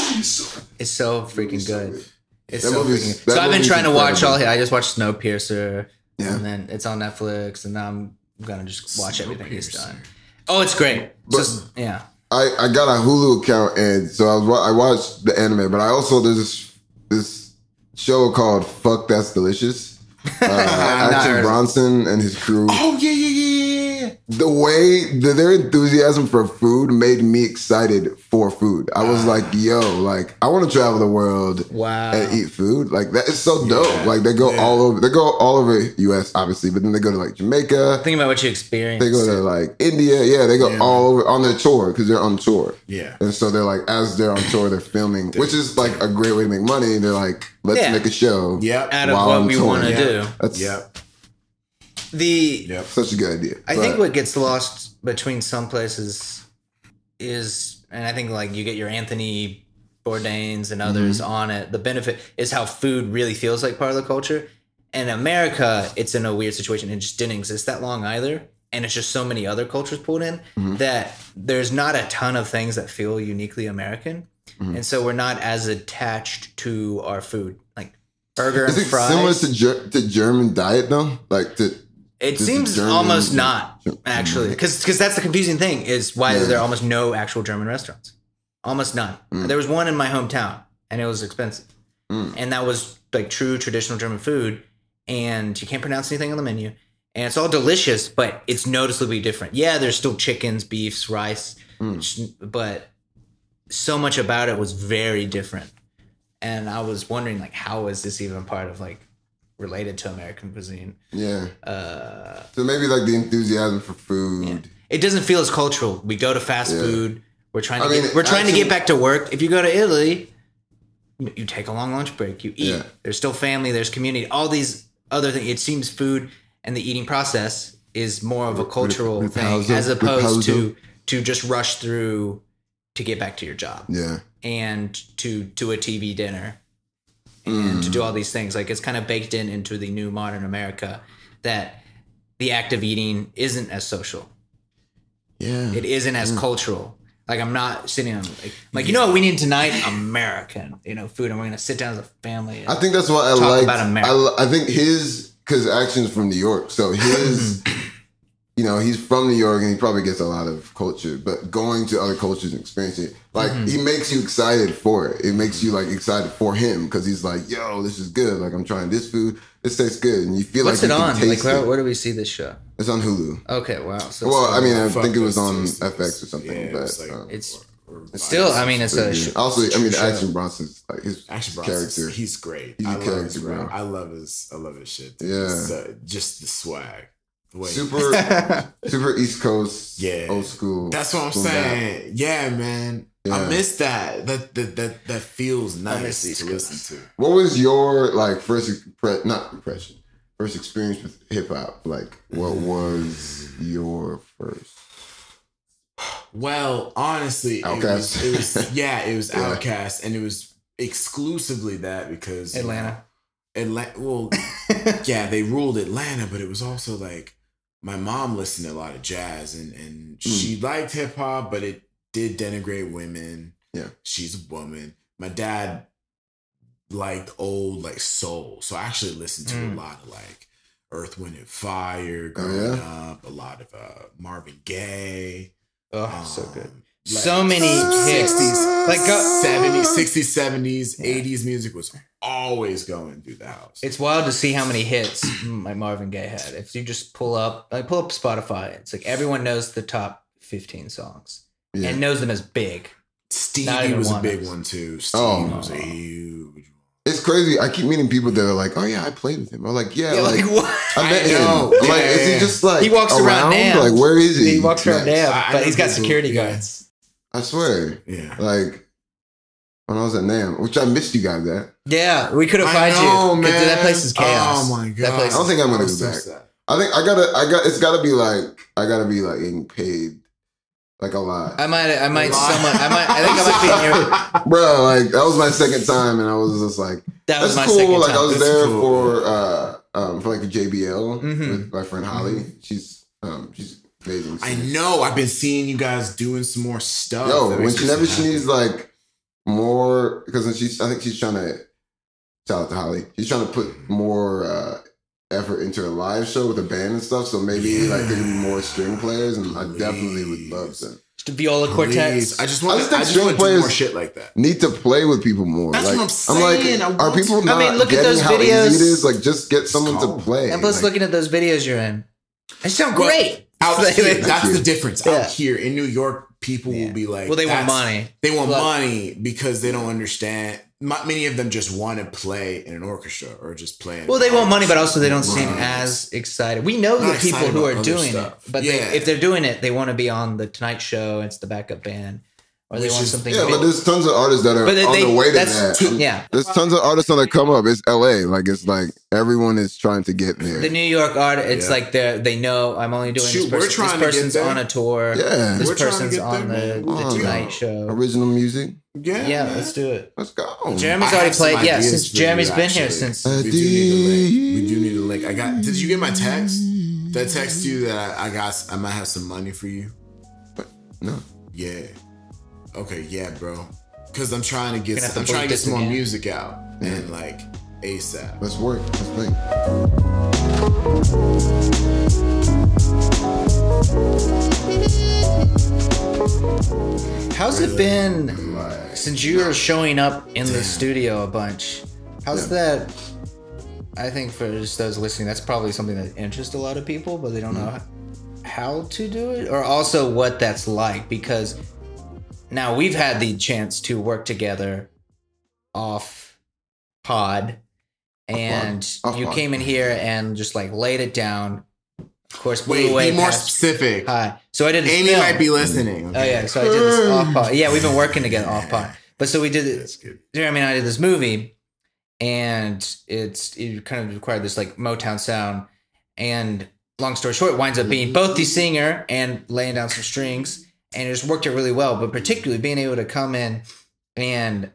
It's so freaking good. It's That so movie's- freaking. that So I've been trying to watch all. incredible. I just watched Snowpiercer, Yeah. and then it's on Netflix, and now I'm gonna just watch everything he's done. Oh, it's great. It's just yeah. I, I got a Hulu account, and so I was I watched the anime, but I also there's this this show called Fuck That's Delicious. <laughs> Uh, Action. Bronson and his crew. Oh yeah, yeah, yeah. The way the, their enthusiasm for food made me excited for food. I was like, "Yo, like I want to travel the world Wow. and eat food. Like that is so dope. Yeah. Like they go Yeah. all over. They go all over U.S. obviously, but then they go to like Jamaica. Think about what you experience. They go to like India. Yeah, they go Yeah. all over on their tour because they're on tour. Yeah. And so they're like, as they're on tour, they're filming, which is like a great way to make money. They're like, let's Yeah. make a show. Yep. out of what I'm we want to Yeah. do. That's Yep. The Yep. such a good idea. I But- think what gets lost between some places is, and I think like you get your Anthony Bourdains and others Mm-hmm. on it. The benefit is how food really feels like part of the culture. In America, it's in a weird situation. It just didn't exist that long either. And it's just so many other cultures pulled in Mm-hmm. that there's not a ton of things that feel uniquely American. Mm-hmm. And so we're not as attached to our food. Like burger is and it fries. similar to Ger- to German diet though? Like to It seems German- almost not actually, because that's the confusing thing is why Yeah. there are almost no actual German restaurants, almost none. Mm. There was one in my hometown, and it was expensive, Mm. and that was like true traditional German food, and you can't pronounce anything on the menu, and it's all delicious, but it's noticeably different. Yeah, there's still chickens, beefs, rice, Mm. but so much about it was very different, and I was wondering like, how is this even part of like related to American cuisine? yeah. Uh, So maybe like the enthusiasm for food. it doesn't feel as cultural. We go to fast Yeah. food. We're trying to I mean, get, we're trying to get back to work. If you go to Italy, you take a long lunch break. You eat. Yeah. There's still family. There's community. All these other things. It seems food and the eating process is more of a cultural thing as opposed to to just rush through to get back to your job Yeah. and to to a TV dinner and to do Mm. all these things. Like it's kind of baked in into the new modern America that the act of eating isn't as social. Yeah. It isn't as Mm. cultural. Like I'm not sitting on like, like you know what we need tonight? American, you know, food, and we're gonna sit down as a family. I think that's what I like. about America. I, I think his because action's from New York, so his, <laughs> you know, he's from New York and he probably gets a lot of culture. But going to other cultures and experiencing, it, like Mm-hmm. he makes you excited for it. It makes you like excited for him because he's like, "Yo, this is good. Like I'm trying this food. This tastes good," and you feel What's like it you can on? Like taste where, it. where do we see this show? It's on Hulu. Okay, wow. So Well, I mean, I think it was on two. FX or something, Yeah, but was like- um, it's it's still. I mean, it's a. sh- also, I mean, the show. Action Bronson's like his Action Bronson, character. he's great. He's a I love his bro. I love his. I love his shit. dude. Yeah. Just, uh, just the swag. The way super, <laughs> super East Coast, Yeah. old school. That's what I'm boom bap. saying. Yeah, man. Yeah. I miss that. That that that that feels nice to listen to. What was your like first impre- not impression, first experience with hip hop? Like, what mm-hmm. was your first? Well, honestly, it was, it was <laughs> yeah, it was Yeah. OutKast, and it was exclusively that because Atlanta. Uh, Atlanta. Well, <laughs> yeah, they ruled Atlanta, but it was also like my mom listened to a lot of jazz, and and she liked hip hop, but it did denigrate women. Yeah. she's a woman. My dad liked old like soul, so I actually listened to Mm. a lot of like Earth, Wind, and Fire Oh, growing yeah? up. A lot of uh, Marvin Gaye. Oh, so good. So many hits. 60s, Like, go- 70s, 60s, 70s, 80s music was always going through the house. It's wild to see how many hits <clears throat> like Marvin Gaye had. If you just pull up, like pull up Spotify, it's like everyone knows the top fifteen songs Yeah. and knows them as big. Not Stevie was a big one too. Oh Stevie Oh. was a huge one. It's crazy. I keep meeting people that are like, "Oh yeah, I played with him." I'm like, "Yeah, Yeah, like, like, what? I met I him." know. I'm like, is he just like He walks around now. Like, where is he? He walks around Next. there, I- I but he's got people- security yeah. guards. I swear. Yeah. Like when I was at NAMM, which I missed you guys at. Yeah, we could have I find know, you. 'cause man. That place is chaos. Oh my god. That place I don't think I'm gonna I go so back. sad. I think I gotta. I got. It's gotta be like. I gotta be like getting paid, like a lot, I might, I might, someone, I might, I think I might be <laughs> in your. bro. Like that was my second time, and I was just like, That was that's my cool. second Like I was That's there cool. for uh um for like the JBL Mhm. with my friend Holly. She's um she's amazing. I know. I've been seeing you guys doing some more stuff. Yo, when makes she never she needs like more because she's I think she's trying to shout out to Holly. She's trying to put more uh effort into a live show with a band and stuff. So maybe Yeah. like there could be more string players, and I definitely would love Please. to. Just a viola quartet. I just want I just to. I just string want to do players- more shit like that. Need to play with people more. That's like, what I'm saying. like, are people not I mean, look at getting those how videos. easy it is? Like, just get someone to play. And plus, Like, looking at those videos you're in, they sound Well, great. Out Like, here, like- that's you. the difference. Yeah. Out here in New York, people Yeah. will be like, well, they want money. They want Look. money because they don't understand. Many of them just want to play in an orchestra or just play. Well, they want money, but also they don't seem as excited. We know Not the people who are doing stuff. it, but Yeah. they, if they're doing it, they want to be on the Tonight Show. It's the backup band, or they Which want is- something. yeah, big. but there's tons of artists that are But they- on the way to that's that. too- yeah. There's tons of artists on the come up. It's LA. Like it's like everyone is trying to get there. the New York art, it's Yeah. like they they know I'm only doing Shoot, this we're person. trying to This get person's there. on a tour. Yeah. This We're trying to person's get on there, the, the Tonight. Show. Original music. Yeah, Yeah, man. let's do it. Let's go. Jeremy's I already played. Yeah, since Jeremy's been here since. We do need a link. We do need a link. I got. Did you get my text? Did I text you that I, I got? I might have some money for you. But no. Yeah. Okay. Yeah, bro. Because I'm trying to get. Gonna I'm trying to get some more again. music out and like ASAP. Let's work. Let's think. How's it been since you're showing up in the studio a bunch? How's that? I think for just those listening, that's probably something that interests a lot of people, but they don't mm-hmm. know how to do it, or also what that's like. Because now we've had the chance to work together off pod, and Off you pod. came in here and just like laid it down. Of course, blew Wait, be more past- specific. Hi. So I did. this Amy film. might be listening. Oh yeah, so I did this <laughs> off pod. Yeah, we've been working together off pod. <laughs> But so we did That's it. good. Jeremy and I did this movie, and it's it kind of required this like Motown sound. And long story short, it winds up being both the singer and laying down some strings, and it just worked it really well. But particularly being able to come in and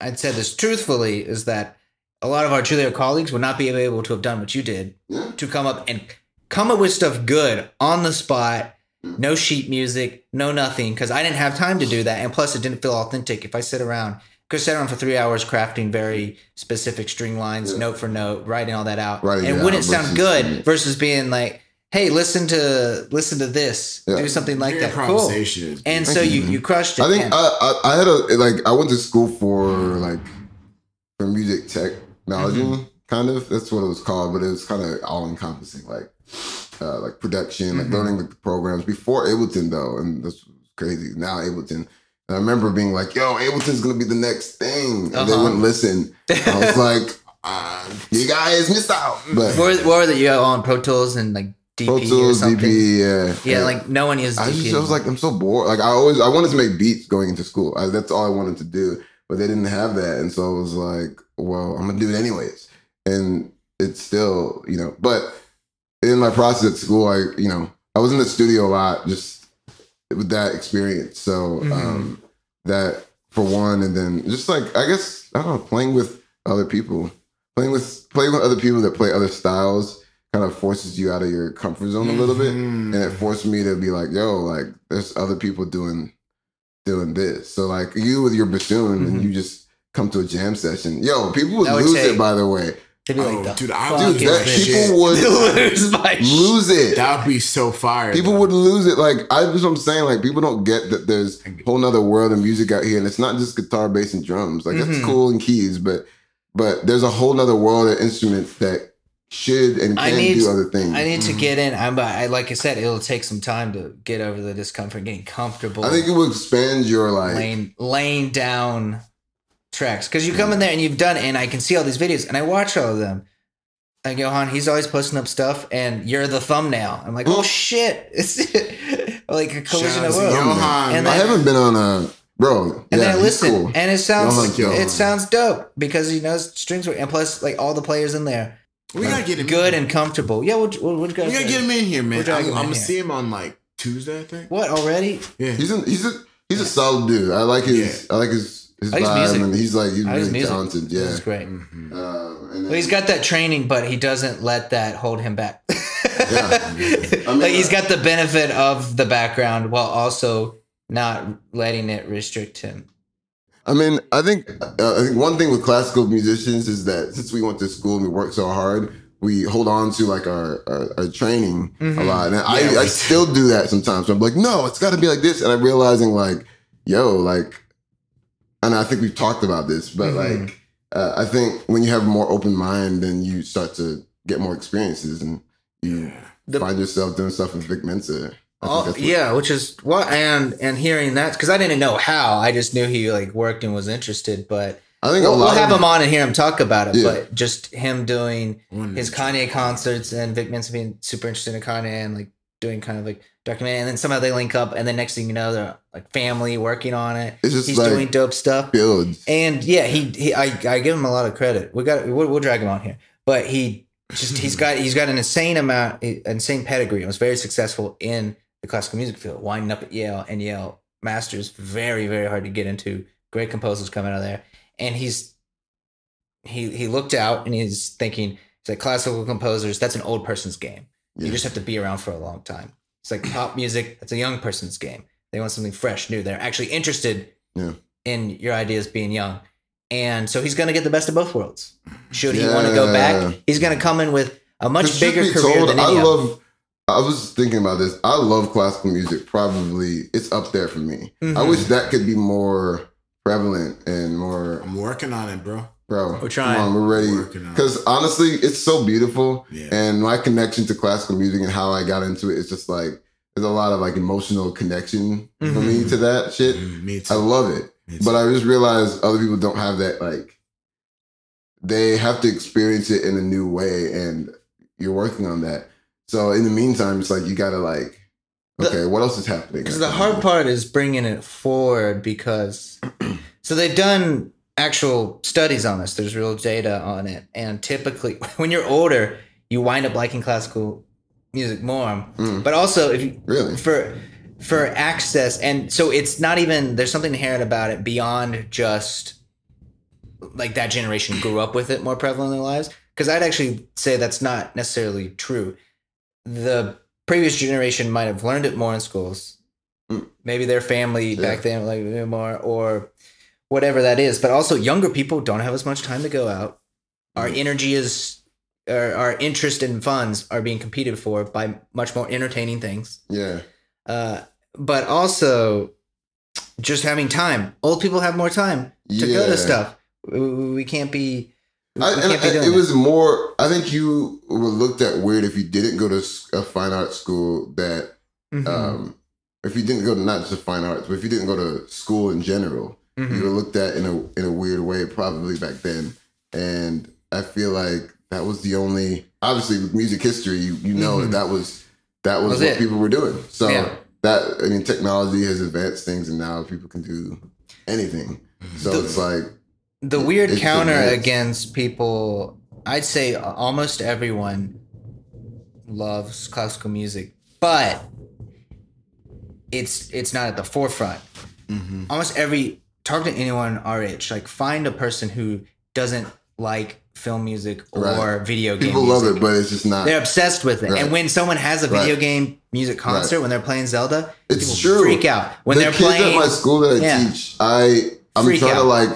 I'd said this truthfully is that a lot of our Juilliard colleagues would not be able to have done what you did to come up and come up with stuff good on the spot. No sheet music, no nothing, because I didn't have time to do that, and plus it didn't feel authentic. If I sit around, could sit around for three hours crafting very specific string lines, Yeah. note for note, writing all that out, Writing and it wouldn't sound good versus being like, "Hey, listen to listen to this, Yeah. do something like Your that." Cool. And good. so you you. you crushed it. I think and- I, I I had a like I went to school for like for music technology Mm-hmm. kind of that's what it was called but it was kind of all encompassing like uh, like production like Mhm. learning the programs before Ableton though and that's crazy now Ableton and I remember being like yo Ableton's gonna be the next thing and they Uh-huh. wouldn't listen I was <laughs> like uh, you guys missed out but what, what were that you got on Pro Tools and like DP Pro or something? DP yeah Yeah, like no one uses I just I was like, I'm so bored. Like I always I wanted to make beats going into school. I, that's all I wanted to do, but they didn't have that, and so I was like, well, I'm gonna do it anyways. And it's still, you know, but in my process at school, I, you know, I was in the studio a lot, just with that experience. So Mhm. um, that for one, and then just like I guess I don't know, playing with other people, playing with playing with other people that play other styles, kind of forces you out of your comfort zone a little bit Mhm. and it forced me to be like, yo, like there's other people doing doing this. So like you with your bassoon and Mhm. you just come to a jam session. Yo, people would would lose take- it by the way. They'd be Oh, like, the dude, I fuck Dude, that a this? shit. people would <laughs> lose my lose it. That would be so fire. People though. would lose it. Like I that's what I'm saying. Like people don't get that there's a whole nother world of music out here, and it's not just guitar, bass, and drums. Like that's Mhm. cool and keys, but but there's a whole nother world of instruments that should and I can need- do other things. I need to mm-hmm. get in. I'm, I like I said, it'll take some time to get over the discomfort, getting comfortable. I think it will expand your like. laying laying down tracks because you come in there and you've done it, and I can see all these videos and I watch all of them. Like Johan, he's always posting up stuff, and you're the thumbnail. I'm like, oh shit, it's <laughs> like a collision Shout of to worlds. Johan. And I haven't been on a bro. And yeah, then I listen, cool. and it sounds Johan Johan. it sounds dope because he knows strings work, and plus like all the players in there, we gotta get him good In. and comfortable. Yeah, what what, what you guys? We gotta say? get him in here, man. We're I'm, I'm gonna here. see him on like Tuesday, I think. What already? Yeah. He's a, he's a he's a solid dude. I like his I like his his I like his vibe, music. and he's like he's I like really music. talented. Yeah, is great. Mhm. Uh, and then, Well, he's got that training, but he doesn't let that hold him back. <laughs> I mean, like he's uh, got the benefit of the background while also not letting it restrict him. I mean, I think uh, I think one thing with classical musicians is that since we went to school and we worked so hard, we hold on to like our our, our training a Mhm. lot. And Yeah, I, I still do that sometimes. So I'm like, no, it's got to be like this. And I'm realizing like, yo, like, and I think we've talked about this, but Mhm. like, uh, I think when you have a more open mind, then you start to get more experiences and you Yeah. The- find yourself doing stuff with Vic Mensa. I think Oh, yeah, which is what and and hearing that because I didn't know how. I just knew he like worked and was interested, but I think we'll, a we'll have of, him on and hear him talk about it. Yeah. But just him doing One his Kanye concerts and Vic Mensa being super interested in Kanye and like doing kind of like documentary, and then somehow they link up, and then next thing you know, they're like family working on it. It's just He's like doing dope stuff. builds. And yeah, he, he I, I give him a lot of credit. We got we'll, we'll drag him on here, but he just he's <laughs> got he's got an insane amount, insane pedigree. and was very successful in the classical music field, winding up at Yale and Yale Masters. Very very hard to get into. Great composers coming out of there, and he's he he looked out and he's thinking he's like classical composers. That's an old person's game. You just have to be around for a long time. It's like pop music. That's a young person's game. They want something fresh, new. They're actually interested Yeah. in your ideas being young. And so he's going to get the best of both worlds. Should he want to go back, he's going to come in with a much bigger career told, than I any them. love. I was thinking about this. I love classical music. Probably it's up there for me. I Mhm. wish that could be more prevalent and more. I'm working on it, bro. Bro, We're trying. Come on, we're ready. Working it. Because honestly, it's so beautiful, Yeah. and my connection to classical music and how I got into it is just like there's a lot of like emotional connection for me to that shit. Mm, me I love it. But I just realized other people don't have that. Like, they have to experience it in a new way, and you're working on that. So in the meantime, it's like you gotta like, The- okay, what else is happening? Because the hard part is bringing it forward because <clears throat> so they've done actual studies on this. There's real data on it. And typically <laughs> when you're older, you wind up liking classical music more. Mm. But also if you really, for for access and so it's not even there's something inherent about it beyond just like that generation grew up with it more prevalent in their lives because i'd actually say that's not necessarily true the previous generation might have learned it more in schools Mm. maybe their family Yeah. back then like more or whatever that is but also younger people don't have as much time to go out our Mm. energy is our, our interest and funds are being competed for by much more entertaining things yeah, uh, but also just having time. Old people have more time to go to stuff. We can't be. I, and I- it was more. I think you were looked at weird if you didn't go to a fine arts school. That Mhm. um, if you didn't go to not just a fine arts, but if you didn't go to school in general, Mhm. you were looked at in a in a weird way probably back then. And I feel like that was the only obviously with music history, you, you know Mhm. that that was that was, Was what it. people were doing. So Yeah. that I mean technology has advanced things and now people can do anything. So The- it's like the weird it's counter against people. I'd say almost everyone loves classical music, but it's it's not at the forefront. Mhm. Almost every talk to anyone our age, like find a person who doesn't like film music or Right. video game. people music. love it, but it's just not They're obsessed with it. Right. And when someone has a video Right. game music concert when they're playing Zelda, It's people true. freak out. When the they're kids playing at my school that I Yeah. teach, I I'm Freak trying to like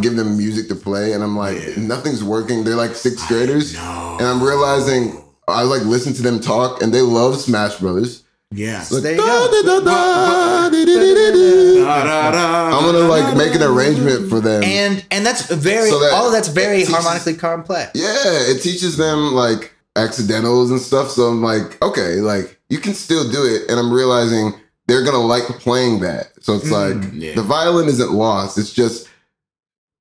give them music to play, and I'm like, nothing's working. They're like sixth graders, and I'm realizing I like listen to them talk, and they love Smash Brothers. Yeah. I'm gonna like make an arrangement for them. And and that's very So that- all that's very teaches- harmonically complex. Yeah, it teaches them like accidentals and stuff. So I'm like, okay, like you can still do it. And I'm realizing they're gonna like playing that. So it's like yeah. the violin isn't lost. It's just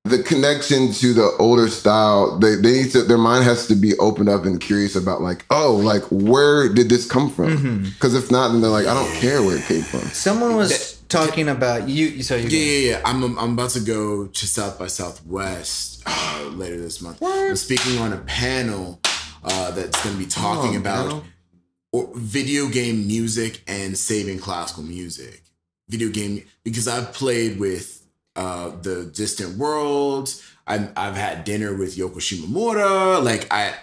the connection to the older style. They they need to their mind has to be opened up and curious about like, oh, like where did this come from? Because if not, then they're like, I don't care where it came from. Someone was talking about you. So you Yeah, yeah, yeah. I'm I'm about to go to South by Southwest uh, later this month. I'm speaking on a panel uh, that's going to be talking Oh, about or video game music and saving classical music. Video game because I've played with uh, the Distant Worlds. I've, I've had dinner with Yoko Shimomura. Like I.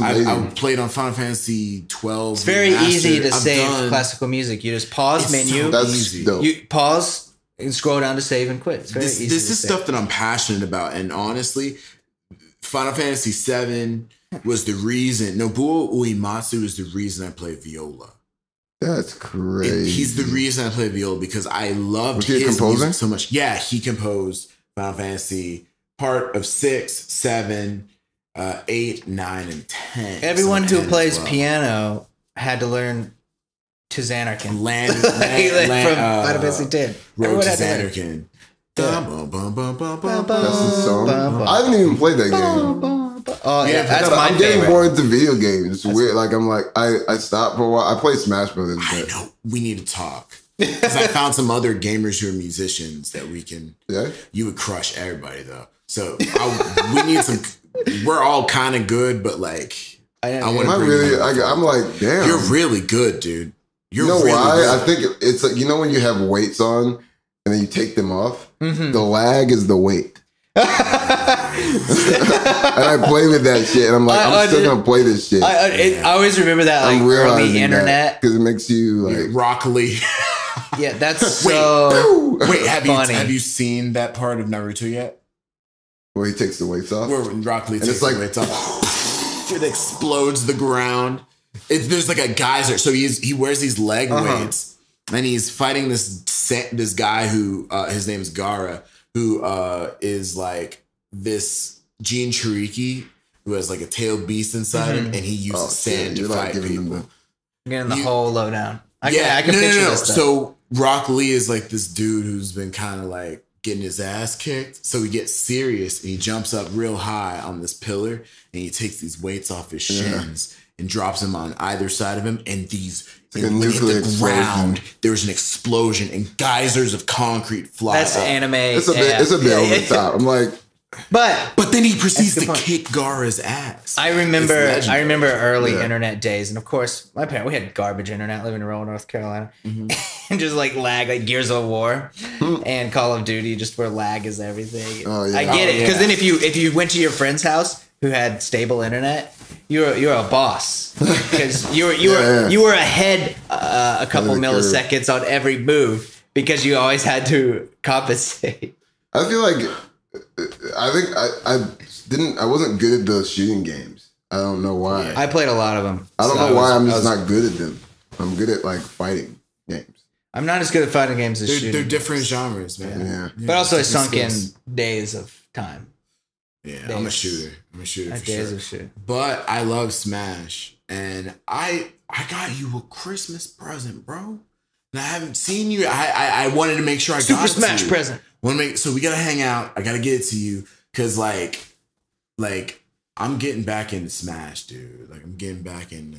I. I played on Final Fantasy 12. It's very easy to I've save done- classical music. You just pause It's menu. so That's easy. dope. you pause and scroll down to save and quit. It's very this, easy. this is save. stuff that I'm passionate about, and honestly, Final Fantasy seven was the reason. Nobuo Uematsu is the reason I play viola. That's It- crazy. he's the reason I play viola because I loved Was he his composer? music so much. Yeah, he composed Final Fantasy part of six, seven, uh, eight, nine, and ten. Everyone Some who 10 plays well. piano had to learn To Zanarkand. Land, like, <laughs> land, land, from uh, Final Fantasy X. Road to had. Zanarkand. That's the song. Bum, bum. I haven't even played that game. Oh, yeah, Yeah, that's my I'm getting favorite. more into video games. It's weird. Like I'm like I I stopped for a while. I played Smash Brothers, I but know we need to talk <laughs> because I found some other gamers who are musicians that we can. yeah. You would crush everybody though. So I, we need some. We're all kind of good, but like I, I want Am to. really? I, I'm like, damn. You're really good, dude. You're you know really why? good. I think it's like you know when you have weights on and then you take them off. Mm-hmm. The lag is the weight. <laughs> and I play with that shit, and I'm like, I I'm still under- gonna play this shit. I, I, it, I always remember that like I'm realizing early internet. because it makes you like, Rock Lee. <laughs> Yeah, that's Wait. so. <laughs> Wait, have you have you seen that part of Naruto yet? where he takes the weights off. Where Rock Lee And takes it's like- the weights off. It explodes the ground. It, there's like a geyser. So he's he wears these leg Uh-huh. weights, and he's fighting this this guy who uh, his name is Gaara, who uh, is like this Jinchuriki who has like a tailed beast inside him, and he uses Oh, sand shit, to you're like fight giving people. them Getting the You- whole lowdown. I yeah, can, I can no, no, picture no, no. this stuff. So Rock Lee is like this dude who's been kind of like getting his ass kicked. So he gets serious and he jumps up real high on this pillar and he takes these weights off his shins and drops them on either side of him. And these like a and when they hit nuclear the ground, explosion. there's an explosion and geysers of concrete fly. That's up. anime. It's a bit, yeah. it's a bit Yeah, over the top. I'm like, But But then he proceeds to point. kick Gaara's ass. I remember, I remember early Yeah. internet days, and of course, my parents we had garbage internet living in rural North Carolina, mm-hmm. <laughs> and just like lag, like Gears of War hmm. and Call of Duty, just where lag is everything. Oh, yeah. I get Oh, it because yeah. then if you if you went to your friend's house who had stable internet, you're you're a boss <laughs> because you were you were Yeah. you were ahead uh, a couple Ahead of the curve. milliseconds on every move because you always had to compensate. I feel like I think I, I didn't I wasn't good at those shooting games. I don't know why. I played a lot of them. I don't so know why was- I'm just was- not good at them. I'm good at like fighting games. I'm not as good at fighting games as They're, shooting. they're different genres, man. Yeah. But also, I different sunk in days of time. Yeah, I'm a shooter. I'm a shooter for sure. of shooting. But I love Smash, and I I got you a Christmas present, bro. And I haven't seen you. I I, I wanted to make sure I Super got it to Smash you. present. Want to make so we gotta hang out. I gotta get it to you because like like I'm getting back into Smash, dude. Like I'm getting back into.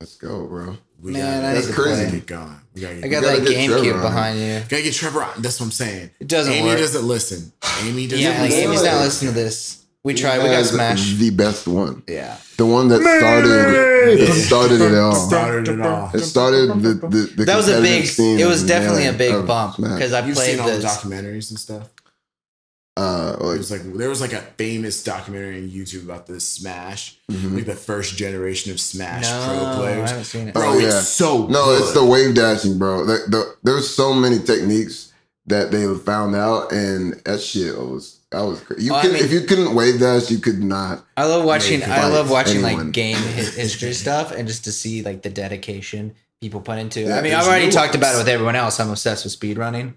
Let's go, bro. We Man, gotta, I need to we gotta play. get going. We gotta get. I got gotta that GameCube behind you. gotta get Trevor on. That's what I'm saying. It doesn't Amy work. doesn't listen. Amy doesn't Yeah, like. Amy's not listening to this. We tried. We got has Smash. The best one. Yeah. The one that started it <laughs> started it all. Started it all. It started the the, the That was a big. It was definitely a big bump because I You've played seen all the documentaries and stuff. Uh It was like there was like a famous documentary on YouTube about the Smash, Mhm. like the first generation of Smash No, pro I players. haven't seen it. Bro, Oh, yeah. it's so no, good. it's the wave dashing, bro. Like the, there's so many techniques that they found out, and that shit was that was crazy. You Oh, I could mean- if you couldn't wave dash, you could not. I love watching. I love watching anyone. like game <laughs> history stuff, and just to see like the dedication people put into. it. Yeah, I mean, I've already nuance. talked about it with everyone else. I'm obsessed with speedrunning.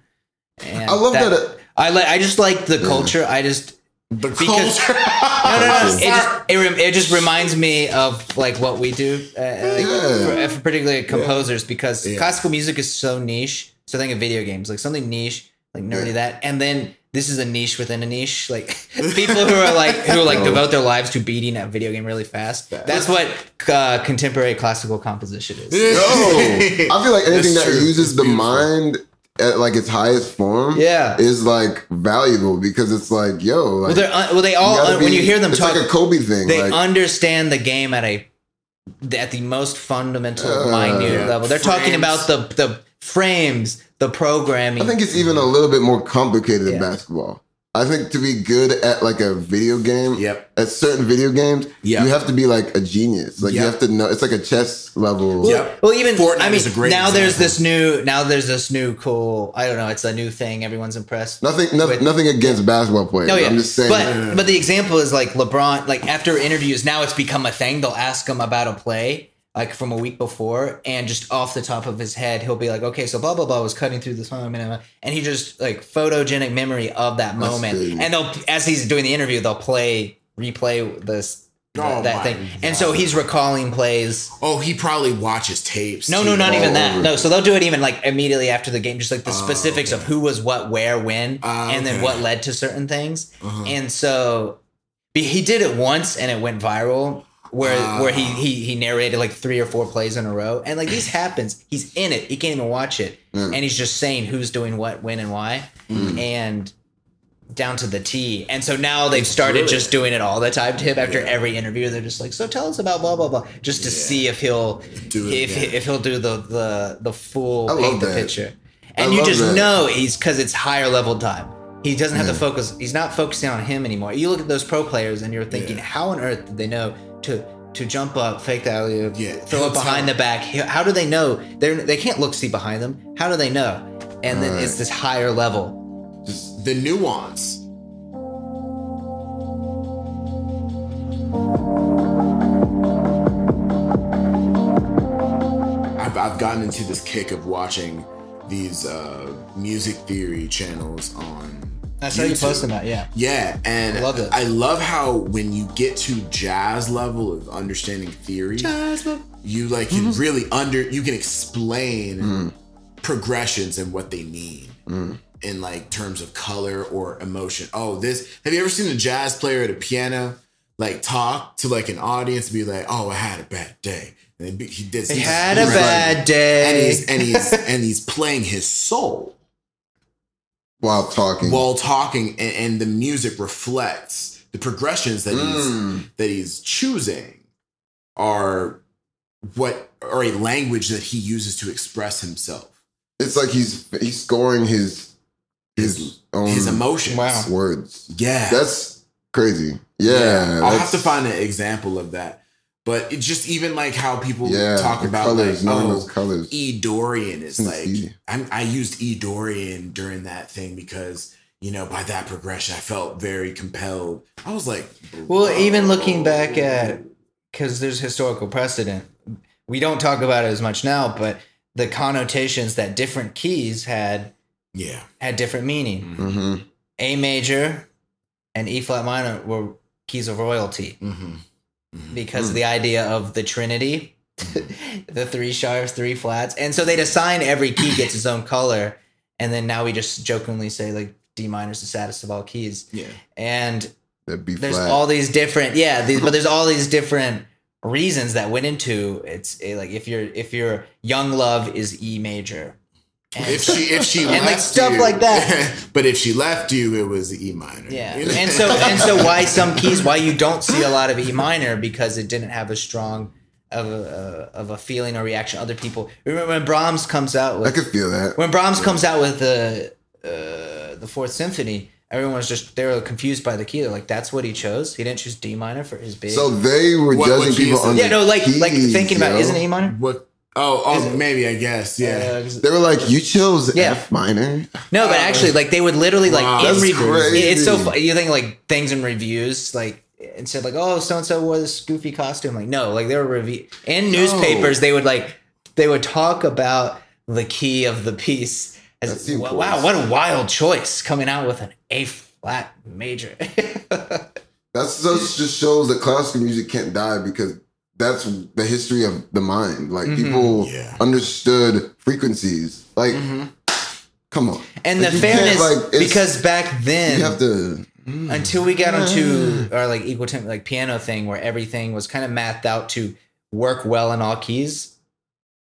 And I love that. uh, I like. I just like the culture. I just The Because- culture. <laughs> no, no, no. <laughs> It just it, rem- it just reminds me of like what we do, uh, like, Yeah. for, for particularly composers, because Yeah. classical music is so niche. So think of video games, like something niche, like nerdy Yeah. that, and then this is a niche within a niche. Like <laughs> people who are like who like devote their lives to beating a video game really fast. That's what uh, contemporary classical composition is. No, I feel like anything That's that true. uses It's the beautiful. mind at like its highest form, Yeah. is like valuable because it's like, yo, like Well, they're un- well, they all gotta uh, when you hear them it's talk, like a Kobe thing. they like, understand the game at a at the most fundamental, Uh, minute Yeah. level. They're talking about the the frames, the programming. I think it's even a little bit more complicated than Yeah. basketball. I think to be good at like a video game, Yep. at certain video games, Yeah. you have to be like a genius. Like you have to know. It's like a chess level. Yep. Well, even Fortnite I mean, is a great now there's this new now there's this new cool. I don't know. It's a new thing. Everyone's impressed. Nothing, no, With- nothing against basketball players. No, yeah, I'm just saying. but but the example is like LeBron. Like after interviews, now it's become a thing. They'll ask him about a play like from a week before, and just off the top of his head, he'll be like, "Okay, so blah blah blah was cutting through the time," and and he just like photogenic memory of that moment. And they'll as he's doing the interview, they'll play replay this. Oh that thing, and so he's recalling plays. Oh, he probably watches tapes. No, no, not even that. No, so they'll do it even like immediately after the game, just like the Oh, specifics of who was what, where, when, Ah, and then okay. what led to certain things. Uh-huh. And so he did it once, and it went viral. Where where he, ah. he he narrated like three or four plays in a row, and like this <sighs> happens. He's in it. He can't even watch it, mm. and he's just saying who's doing what, when, and why, mm. and down to the T. And so now they've started just doing it all the time to him after every interview. They're just like, so tell us about blah blah blah, just to see if he'll Do it if if he'll do the the the full paint the that. picture. I And you just that. know he's because it's higher level time. He doesn't have to mm. focus. He's not focusing on him anymore. You look at those pro players and you're thinking, Yeah. how on earth did they know to to jump up, fake the alley, Yeah, throw it behind tell. the back? How do they know? They they can't look see behind them. How do they know? And then Right. it's this higher level. just The nuance. I've, I've gotten into this kick of watching these uh, music theory channels on. I saw you YouTube. posting that. Yeah. Yeah, and I love it. I love how when you get to jazz level of understanding theory, you like can Mm-hmm. really under you can explain Mm. progressions and what they mean in like terms of color or emotion. Oh, this have you ever seen a jazz player at a piano like talk to like an audience and be like, "Oh, I had a bad day." And he did. They he's- had a he's bad and day. he's and he's <laughs> and he's playing his soul while talking. while talking and, and the music reflects the progressions that he's Mm. that he's choosing are what are a language that he uses to express himself it's like he's he's scoring his his own his emotions Wow. words. yeah That's crazy. Yeah, i'll have to find an example of that but it just even like how people yeah talk about colors, like oh those colors. E Dorian is like. I'm, I used E Dorian during that thing because you know by that progression I felt very compelled. I was like, Well, even looking back at because there's historical precedent, we don't talk about it as much now, but the connotations that different keys had yeah, had different meaning. hmm A major and E flat minor were keys of royalty hmm because hmm. the idea of the Trinity, <laughs> the three sharps, three flats, and so they'd assign every key <coughs> gets its own color, and then now we just jokingly say like D minor is the saddest of all keys, yeah, and there's flat. all these different yeah these, but there's all these different reasons that went into it's like if you're if your young love is e major and, if she if she <laughs> And, like, left stuff you- like that. <laughs> but if she left you, it was E minor. yeah and so and so <laughs> why some keys why you don't see a lot of e minor because it didn't have a strong of a, uh, of a feeling or reaction other people remember when brahms comes out I with could feel that. when brahms comes out with the uh, the fourth symphony everyone was just they were confused by the key they're like that's what he chose he didn't choose d minor for his big So they were What- judging what people on Yeah, the no, like like keys, thinking about yo. isn't it E minor? what Oh, oh, maybe I guess. Yeah. Uh, They were like, "You chose Yeah. F minor." No, but actually, like they would literally like Wow, in that's re- crazy. It's so fu- you think like things in reviews like and said like oh so and so wore this goofy costume like no like they were review in newspapers they would like they would talk about the key of the piece as wow, importance. wow what a wild choice coming out with an A flat major <laughs> That's those just shows that classical music can't die because that's the history of the mind. Like Mm-hmm. people Yeah. understood frequencies. Like, mm-hmm. come on. and Like, the you can't, fairness like, because back then you have to. Mm. until we got onto mm. our like equal temp like piano thing where everything was kind of mathed out to work well in all keys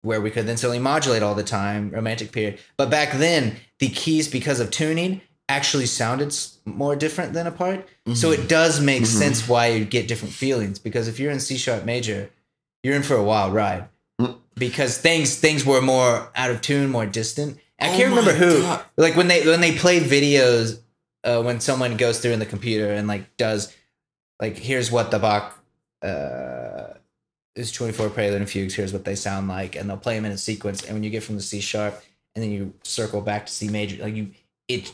where we could then suddenly modulate all the time romantic period but back then the keys because of tuning actually sounded more different than apart so it does make sense why you get different feelings because if you're in c sharp major you're in for a wild ride. Because things things were more out of tune more distant. I Oh can't remember who God. like when they when they play videos uh, when someone goes through in the computer and like does like here's what the Bach uh, is 24 prelude and fugues here's what they sound like and they'll play them in a sequence. And when you get from the C sharp and then you circle back to C major like you it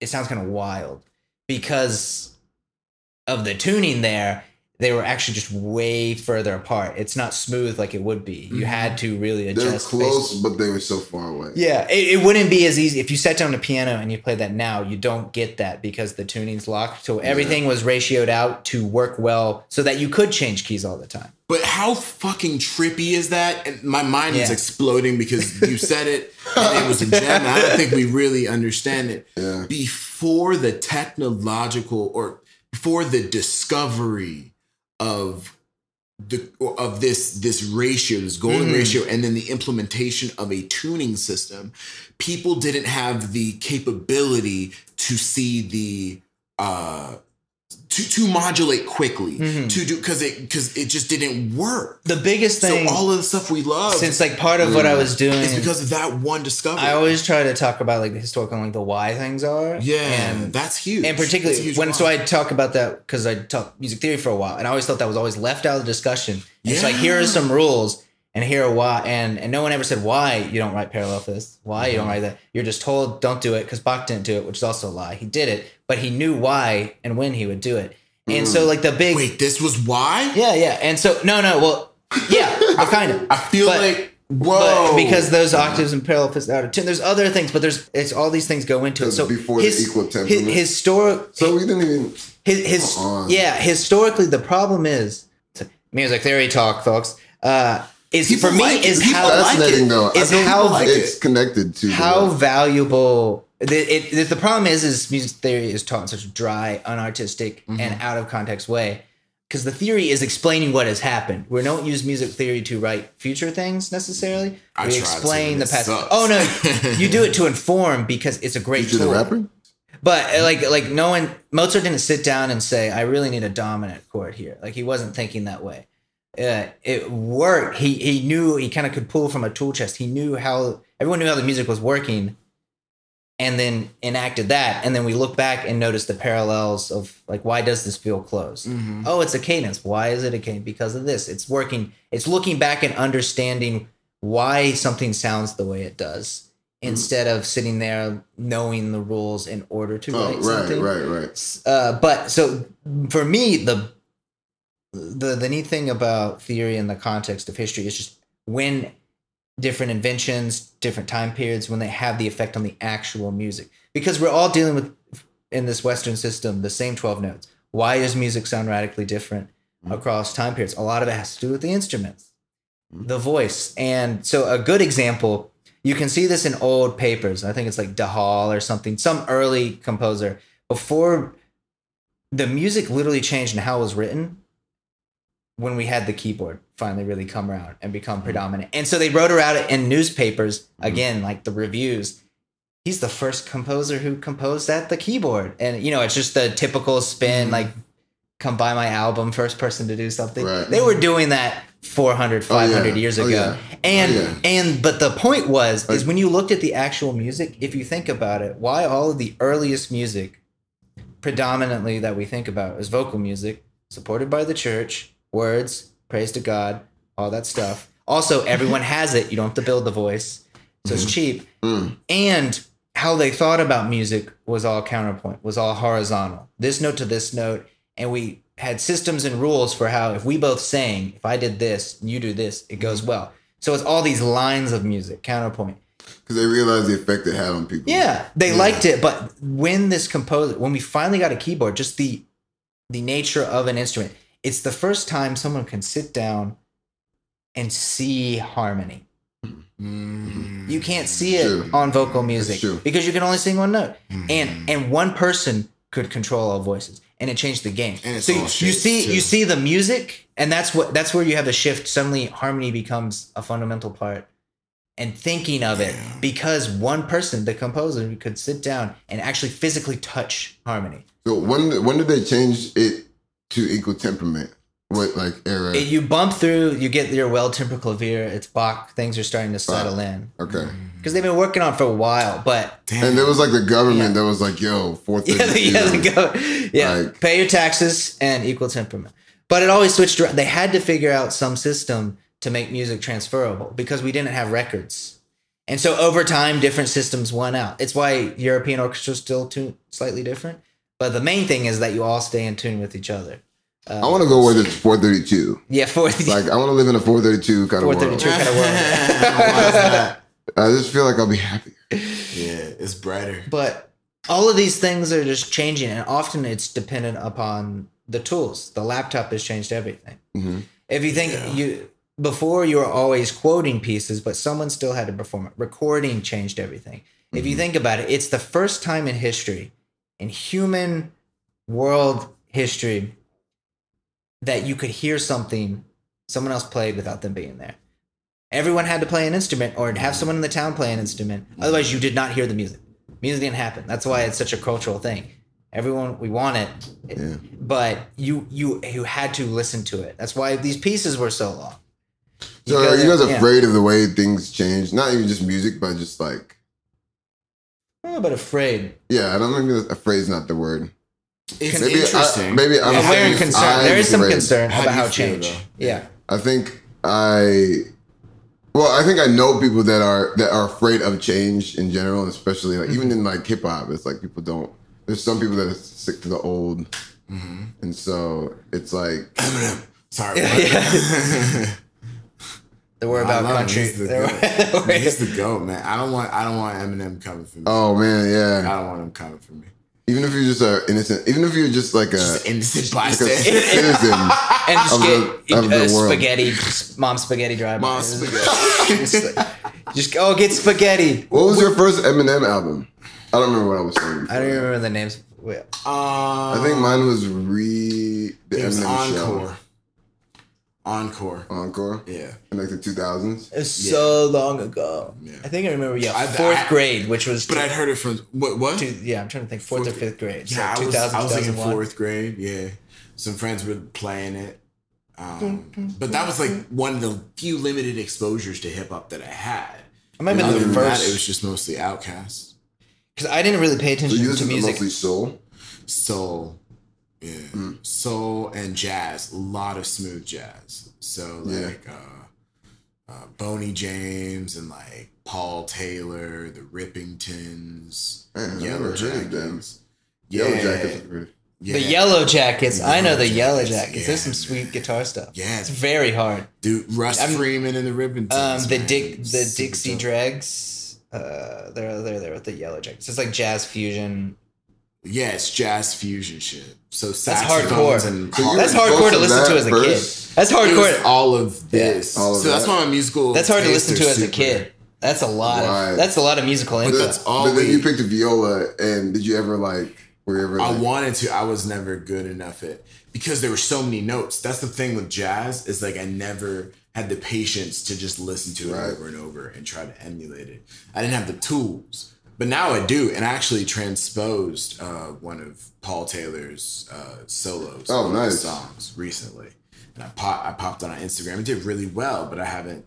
it sounds kind of wild because of the tuning there they were actually just way further apart it's not smooth like it would be you mm-hmm. had to really adjust. They're adjust based- close, but they were so far away. yeah, it, it wouldn't be as easy if you sat down a piano and you played that now. You don't get that because the tuning's locked. So everything was ratioed out to work well, so that you could change keys all the time. But how fucking trippy is that? And my mind is exploding because you <laughs> said it and it was a gem. and I don't think we really understand it. Yeah. Before the technological or before the discovery of the of this this ratio, this golden ratio, and then the implementation of a tuning system, people didn't have the capability to see the uh to, to modulate quickly mm-hmm. to do because it because it just didn't work. The biggest So thing, all of the stuff we love since like part of what I was doing, is because of that one discovery. I always try to talk about like the historical, like the why things are. yeah, and that's huge. and particularly huge when why. so I talk about that because I taught music theory for a while, and I always thought that was always left out of the discussion. It's like here are some rules, and here why, and and no one ever said why you don't write parallel fifths, why you don't write that. You're just told don't do it because Bach didn't do it, which is also a lie. He did it, but he knew why and when he would do it. And so like the big wait, this was why? yeah yeah, and so no no well yeah <laughs> well, kind of I feel But- like whoa but because those octaves and parallel fifths out of tune, there's other things, but there's it's all these things go into it. So before the his, equal his, temperament. historic So we didn't even. his, his yeah historically the problem is music theory talk folks uh is People for me like it. is how like Fascinating it. though. Is how- like it's it. connected to how valuable the, it, the, problem is is music theory is taught in such a dry unartistic Mm-hmm. and out of context way because the theory is explaining what has happened we don't use music theory to write future things necessarily I we explain to, the past sucks. oh no <laughs> you do it to inform because it's a great the tool rapper. but uh, like like no one Mozart didn't sit down and say I really need a dominant chord here. Like he wasn't thinking that way. Uh, it worked. He he knew he kind of could pull from a tool chest. He knew how everyone knew how the music was working, and then enacted that. And then we look back and notice the parallels of like why does this feel close? Oh, it's a cadence. Why is it a cadence? Because of this. It's working. It's looking back and understanding why something sounds the way it does instead of sitting there knowing the rules in order to Oh, write right, something. right, right. Uh, but so for me, the the the neat thing about theory in the context of history is just when different inventions, different time periods, when they have the effect on the actual music, because we're all dealing with in this Western system the same twelve notes. Why does music sound radically different mm-hmm. across time periods? A lot of it has to do with the instruments, mm-hmm. the voice, and so a good example. You can see this in old papers. I think it's like De Hall or something, some early composer before the music literally changed in how it was written when we had the keyboard finally really come around and become mm-hmm. predominant. And so they wrote about it in newspapers mm-hmm. again, like the reviews. He's the first composer who composed at the keyboard. And you know, it's just the typical spin, mm-hmm. like come buy my album, first person to do something. Right. They were doing that 400, 500 yeah. years Oh, ago. yeah. Oh, and Oh, yeah. and but the point was is when you looked at the actual music, if you think about it, why all of the earliest music predominantly that we think about is vocal music, supported by the church, words, praise to God, all that stuff. Also, everyone has it. You don't have to build the voice, so it's cheap. Mm. And how they thought about music was all counterpoint, was all horizontal. This note to this note, and we had systems and rules for how if we both sang, if I did this, you do this, it goes well. So it's all these lines of music, counterpoint. Because they realized the effect it had on people. Yeah, they liked it, but when this composer, when we finally got a keyboard, just the the nature of an instrument, it's the first time someone can sit down and see harmony. Mm. You can't see it True. on vocal music because you can only sing one note, Mm-hmm. and and one person could control all voices, and it changed the game. So you, you see too. you see the music, and that's what that's where you have a shift. Suddenly, harmony becomes a fundamental part, and thinking of it because one person, the composer, could sit down and actually physically touch harmony. So when when did they change it to equal temperament? What like era? You bump through, you get your well tempered clavier. It's Bach. Things are starting to settle in okay. because they've been working on it for a while, but Damn. And there was like the government Yeah. that was like, "Yo, fourth <laughs> Yeah, yeah, they go. Yeah, Like- pay your taxes and equal temperament. But it always switched around. They had to figure out some system to make music transferable because we didn't have records. And so over time, different systems won out. It's why European orchestras still tune slightly different. But the main thing is that you all stay in tune with each other. I want to go where it's 432. Yeah, for the Like I want to live in a 432 kind of world. 432 kind of world. Why is that? I just feel like I'll be happy. Yeah, it's brighter. But all of these things are just changing, and often it's dependent upon the tools. The laptop has changed everything. Mhm. If you think Yeah. you before you were always quoting pieces, but someone still had to perform it. Recording changed everything. If you think about it, it's the first time in history, in human world history, that you could hear something someone else played without them being there. Everyone had to play an instrument or have mm-hmm. someone in the town play an instrument. Mm-hmm. Otherwise, you did not hear the music. Music didn't happen. That's why it's such a cultural thing. Everyone, we want it, Yeah. but you you you had to listen to it. That's why these pieces were so long. So are you guys yeah. afraid of the way things change? Not even just music, but just like Oh, but afraid. yeah. I don't think afraid is not the word. It's Maybe interesting. I, maybe I'm Aware and I'm concerned. There is some afraid. concern How about you how change. though? Yeah. I think I well, I think I know people that are that are afraid of change in general, and especially like even in like hip hop, it's like people don't. There's some people that are sick to the old, Mm-hmm. and so it's like Sorry. <laughs> Yeah. <laughs> The word I about country. He's the the goat. word- He's the goat, man. I don't want. I don't want Eminem coming for me. oh man, yeah. I don't want him coming for me. Even if you're just a innocent, even if you're just like a, Just innocent like a bystander. citizen, <laughs> and just of the- get the uh, world. spaghetti, mom spaghetti drive. Mom spaghetti. <laughs> just, just go get spaghetti. what was your first Eminem album? I don't remember what I was saying. I don't even remember the names. Wait, Uh, I think mine was re the Eminem Encore. show. Encore. Encore Yeah. in like the 2000s. It was so long ago. Yeah. I think I remember. Yeah, I- fourth I- grade, which was. But I'd heard it from what? What? two, yeah, I'm trying to think. Fourth, or fifth grade. yeah, so I was, 2000, I was thinking 2001. fourth grade. Yeah, some friends were playing it. Um, but that was like one of the few limited exposures to hip hop that I had. I might have been than the that, it was just mostly OutKast, because I didn't really pay So attention you to to music. mostly soul. soul, yeah, Mm. soul and jazz. A lot of smooth jazz. So Yeah. like uh, uh, Boney James and like Paul Taylor, the Rippingtons, Man, Yellow never heard of them. Jackets. Yeah, Jackets. yeah. The Yellow Jackets. I know the Yellow Yellow Jackets, Jackets. There's some sweet guitar stuff. Yeah. It's very hard. Dude, Russ I'm- Freeman and the Ribbon. Um, the man. Dick, the Dixie dope. Dregs. Uh, they're they're there with the Yellow Jackets. It's like jazz fusion. Yeah, it's jazz fusion shit. So That's hardcore. And So you That's hardcore to to listen to as a verse? kid. That's hardcore. all of this. all of so that's that. why my musical. That's hard to listen to as a kid. That's a lot. Right. Of, that's a lot of musical But that's all But then you picked a viola, and did you ever like? Were you ever? I wanted to. I was never good enough at because there were so many notes. That's the thing with jazz is like I never had the patience to just listen to it Right. over and over and try to emulate it. I didn't have the tools, but now I do. And I actually transposed uh, one of Paul Taylor's uh, solos. Oh, nice. songs recently, and I pop, I popped on Instagram. It did really well, but I haven't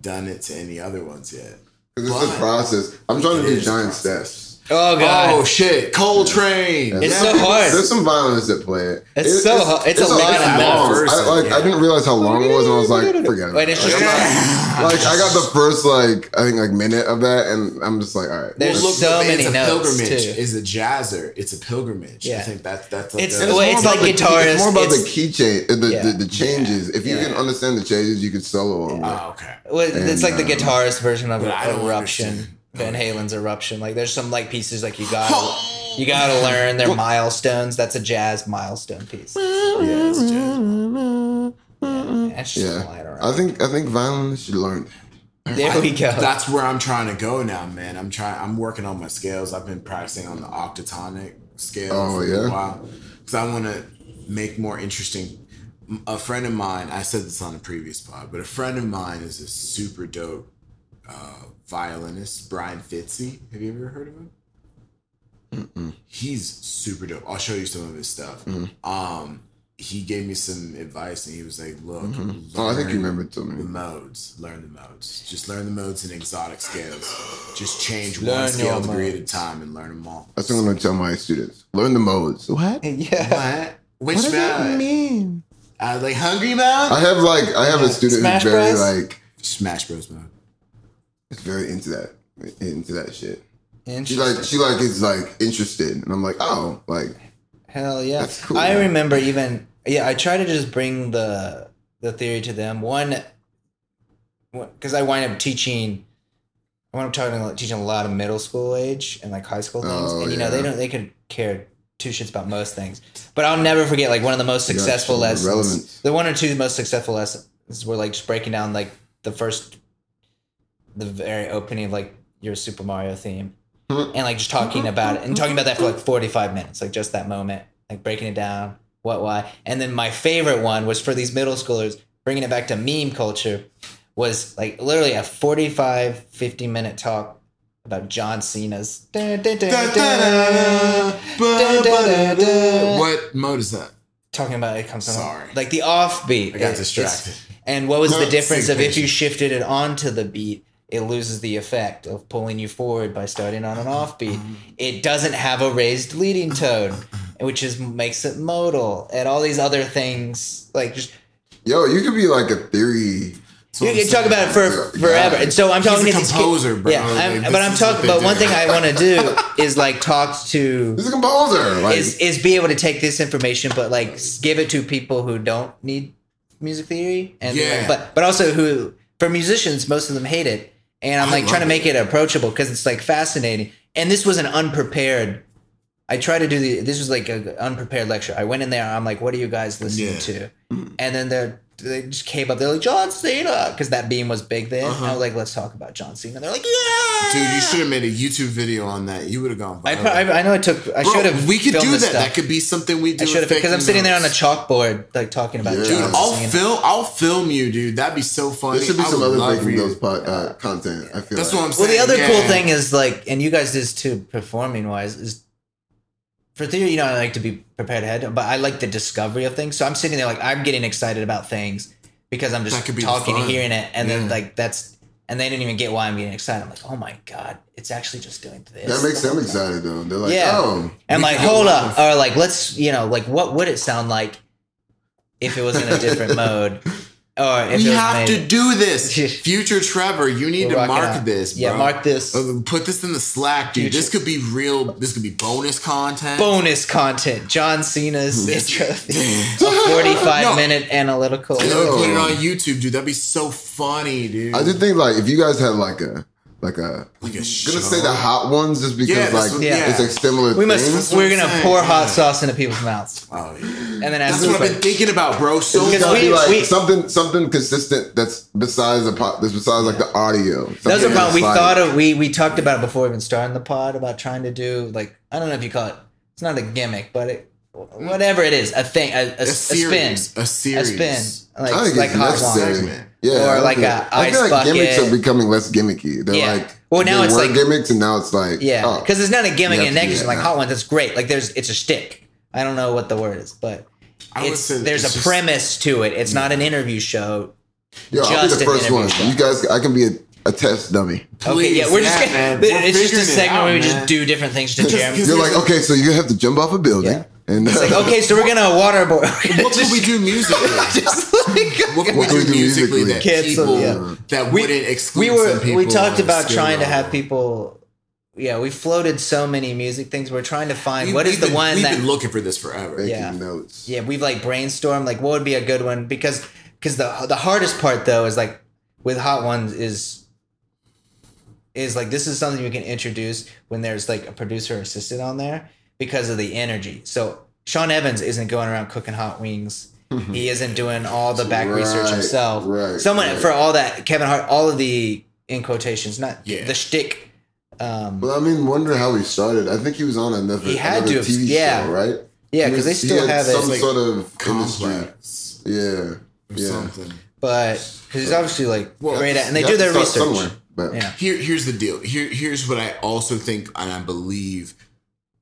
done it to any other ones yet. Because it's a process. I'm trying to do giant process. steps. Oh god. Oh shit, Coltrane. It's Yeah. so hard. There's some violence at play. It. It's so hard. It's a lot of long. I, like I didn't realize how long it was, and I was like, forget it. Wait, it's just <laughs> like I got the first like I think like minute of that, and I'm just like, all right. There's Well, look, so it's many a notes, pilgrimage. too. It's a jazzer. It's a pilgrimage. Yeah. I think that that's like It's- a- well, more it's like the key- guitarist, It's more about it's- the key change, the, Yeah. the, the changes. If you Yeah. can understand the changes, you can solo on oh, okay. Well, it's like the um, guitarist version of But Eruption, understand. Van Halen's Eruption. Like there's some like pieces like you gotta <gasps> you gotta learn their milestones. That's a jazz milestone piece. Yeah, it's jazz. That's just Yeah, flying I think I think violin should learn. There we go. That's where I'm trying to go now, man. I'm trying. I'm working on my scales. I've been practicing on the octatonic scale Oh, for a while because I want to make more interesting. A friend of mine, I said this on a previous pod, but a friend of mine is a super dope uh, violinist, Brian Fitzy. Have you ever heard of him? He's super dope. I'll show you some of his stuff. Mm-hmm. Um, he gave me some advice, and he was like, "Look, Oh, I think you remember it to the modes. Learn the modes. Just learn the modes in exotic scales. Just change Learn one scale your degree at a time and learn them all. That's what I'm going to tell my students. Learn the modes. What? <laughs> yeah. What? Which mode? mean? Uh, like hungry mode? I have like I have a student Smash who's very Bros? like Smash Bros mode. Is very into that into that shit. She like she like is like interested, and I'm like, oh, like Hell yeah. That's cool. I remember even yeah, I try to just bring the the theory to them. One because I wind up teaching I wind up talking teaching a lot of middle school age and like high school things. Oh, and you know, they don't they could care two shits about most things. But I'll never forget like one of the most successful lessons. The one or two most successful lessons were like just breaking down like the first the very opening of like your Super Mario theme mm-hmm. and like just talking mm-hmm. about it and talking about that for like 45 minutes like just that moment like breaking it down what why and then my favorite one was for these middle schoolers bringing it back to meme culture was like literally a 45 50 minute talk about john cena's. What mode is that? talking about it comes on Sorry. like the offbeat I got distracted. and what was the difference of if you shifted it onto the beat it loses the effect of pulling you forward by starting on an offbeat mm-hmm. it doesn't have a raised leading tone which is makes it modal and all these other things like just yo, you could be like a theory. you can talk about it for Yeah. forever and so i'm He's talking a to these composer, bro. yeah I'm, this but i'm talking they but do. one thing i want to do <laughs> is like talk to He's a composer. Like, is is be able to take this information but like give it to people who don't need music theory and Yeah. but but also who for musicians most of them hate it and i'm like trying to make it. approachable because it's like fascinating. And this was an unprepared i try to do the this was like an unprepared lecture. I went in there i'm like what are you guys listening Yeah. to? Mm-hmm. And then they're they just came up they're like john cena because that beam was big then Uh-huh. i was like let's talk about john cena they're like yeah Dude, you should have made a YouTube video on that. You would have gone I, I, I know I took. I should have. we could do that. stuff. That could be something we do. I should have because I'm sitting there on a chalkboard, like talking about Yeah. John Dude, I'll Cena. film. I'll film you, dude. That'd be so funny. there should be I some other love Those pod, uh, content. I feel That's like. what I'm saying. Well, the other yeah. cool thing is like, and you guys did this too, performing wise, is for theory. You know, I like to be prepared ahead, but I like the discovery of things. So I'm sitting there like I'm getting excited about things because I'm just be talking and hearing it, and then like that's, and they didn't even get why I'm getting excited. I'm like, oh my god, it's actually just doing this. that makes them excited though. They're like, Yeah. oh, And like, hold up, or like, let's, you know, like, what would it sound like if it was in a different mode, <laughs> or if We have made- to do this. <laughs> Future Trevor, you need We'll to mark out. this. Bro. Yeah, mark this. Uh, Put this in the Slack, dude. This could be real. This could be bonus content. bonus content. John Cena's This- <laughs> intro, a forty-five No. minute analytical. And put it on YouTube, dude. That'd be so funny, dude. I did think like if you guys had like a like a Like a I'm show. gonna say the hot ones just because Yeah, like what- yeah. it's like similar. We must. things. We're gonna saying, pour hot yeah. sauce into people's mouths, Oh, yeah. and then That's what I've been thinking about, bro. So It's Because gotta we- be like we- something something consistent that's besides the pot that's besides like the audio. That was a problem. We like- thought of we we talked about it before even starting the pod about trying to do like I don't know if you call it. It's not a gimmick, but it, whatever it is, a thing, a, a, a a spin, a series, a spin, like I think like hot necessary. Ones. Segment. Yeah, Or I like feel- a I feel ice like gimmicks are becoming less gimmicky. They're Yeah. like Well, now they it's like- gimmicks, and now it's like Yeah, oh, because it's not a gimmick You and have to do negation. that Like hot ones, that's great. Like there's it's a shtick. I don't know what the word is, but I it's there's it's a just- premise to it. It's not an interview show. Yo, I'll be just the first one. show. You guys, I can be a a test dummy. Okay, yeah, we're just gonna, man. We're it's just a figuring it segment out, where we man. just do different things to Jeremy. You're like, okay, so you have to jump off a building, Yeah. And It's like, uh, okay, so we're gonna waterboard. <laughs> What could we do musically? <laughs> just like, What could we What do we do musically musically? that Cancel, people yeah. that we, wouldn't exclude we were some people we talked about trying to have people yeah we floated so many music things we're trying to find We- what is the been- one we've that been looking for this forever. making yeah. notes. yeah we've like brainstormed like what would be a good one because because the the hardest part though is like with hot ones is is like this is something you can introduce when there's like a producer assistant on there because of the energy so sean evans isn't going around cooking hot wings <laughs> he isn't doing all the back research himself right, someone right. for all that kevin hart all of the in quotations not Yeah. the shtick um Well, I mean, wonder how he started. I think he was on another, He had another to have- TV yeah. show, right? yeah because they was- he still had have some it sort of industry. Yeah, or yeah. something. but because he's obviously like Well, great at and they do their research somewhere, but yeah Here, here's the deal. Here, here's what I also think, and I believe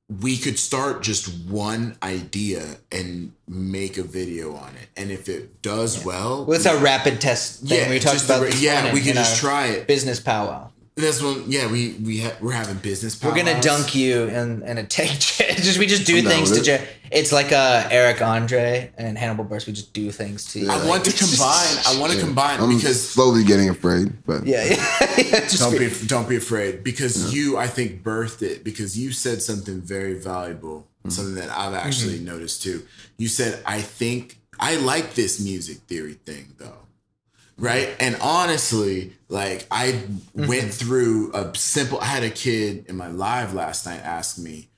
we could start just one idea and make a video on it, and if it does well, Well, it's our rapid test thing Yeah, we talked about. ra- yeah, we can just try it. Business powwow. That's when yeah we we ha- we're having business. We're gonna powwows. dunk you in, in a take. <laughs> just we just do I'm things to. with it. Jer- it's like uh, Eric Andre and Hannibal Buress. We just do things to you. I like- want to <laughs> combine. I want to combine I'm because slowly getting afraid. But Yeah, yeah. <laughs> yeah just don't be- be don't be afraid because you I think birthed it because you said something very valuable something that I've actually noticed too. You said I think I like this music theory thing though. Right? And honestly, like I mm-hmm. went through a simple I had a kid in my live last night ask me,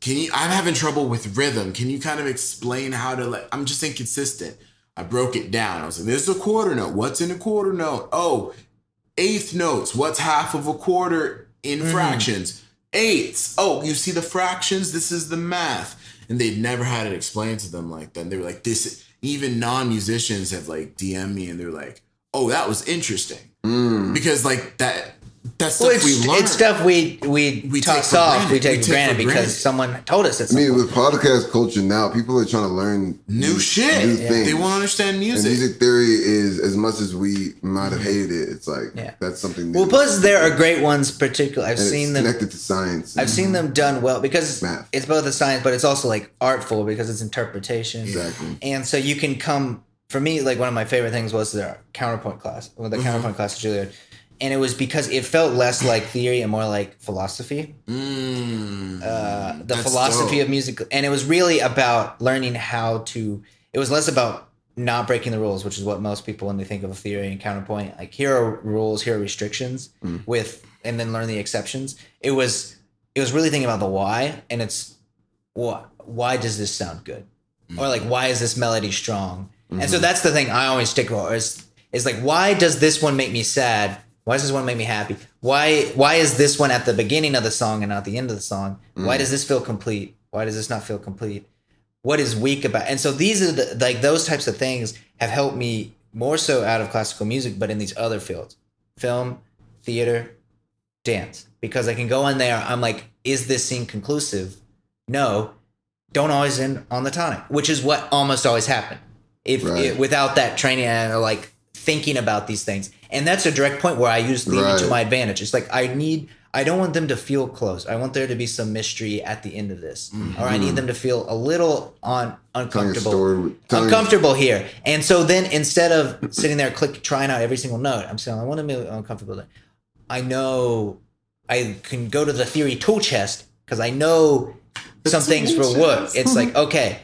"Can you I'm having trouble with rhythm. Can you kind of explain how to like I'm just inconsistent." I broke it down. I was like, "This is a quarter note. What's in a quarter note? Oh, eighth notes. What's half of a quarter in mm-hmm. fractions? Eighths. Oh, you see the fractions? This is the math. And they'd never had it explained to them like that. And they were like, this even non-musicians have like DM me and they're like, oh, that was interesting. Mm. Because like that that's stuff Well, it's, we learned. it's stuff we we, We toss take for off. granted. We take We for take granted for because granted. someone told us it's I mean, with podcast culture now, people are trying to learn new shit. new things. They want to understand And music. music theory is as much as we might have hated it. It's like Yeah. that's something. New. Well, plus there are great ones. Particular, I've And seen it's them. connected to science. I've seen them done well because Math. it's both a science, but it's also like artful because it's interpretation. exactly. And so you can come for me, like one of my favorite things was their counterpoint class, well, Mm-hmm. the counterpoint class at Juilliard. And it was because it felt less like theory and more like philosophy, Mm, uh, the philosophy dope. of music. And it was really about learning how to, it was less about not breaking the rules, which is what most people, when they think of a theory and counterpoint, like here are rules, here are restrictions with, and then learn the exceptions. It was, it was really thinking about the why. And it's, what, why does this sound good? or like why is this melody strong and so mm-hmm. that's the thing i always stick with is is like why does this one make me sad? Why does this one make me happy? Why why is this one at the beginning of the song and not the end of the song? Why mm. does this feel complete? Why does this not feel complete? What is weak about and so these are the like those types of things have helped me more so out of classical music but in these other fields film theater dance. Because i can go in there i'm like is this scene conclusive? No. Don't always end on the tonic, which is what almost always happened. If Right. it, without that training and uh, like thinking about these things, and that's a direct point where I use theory to my advantage. It's like I need, I don't want them to feel close. I want there to be some mystery at the end of this, or I need them to feel a little on uncomfortable, story. Uncomfortable here. And so then instead of sitting there click trying out every single note, I'm saying I want to be uncomfortable. there. I know I can go to the theory tool chest because I know some things will work. It's like okay,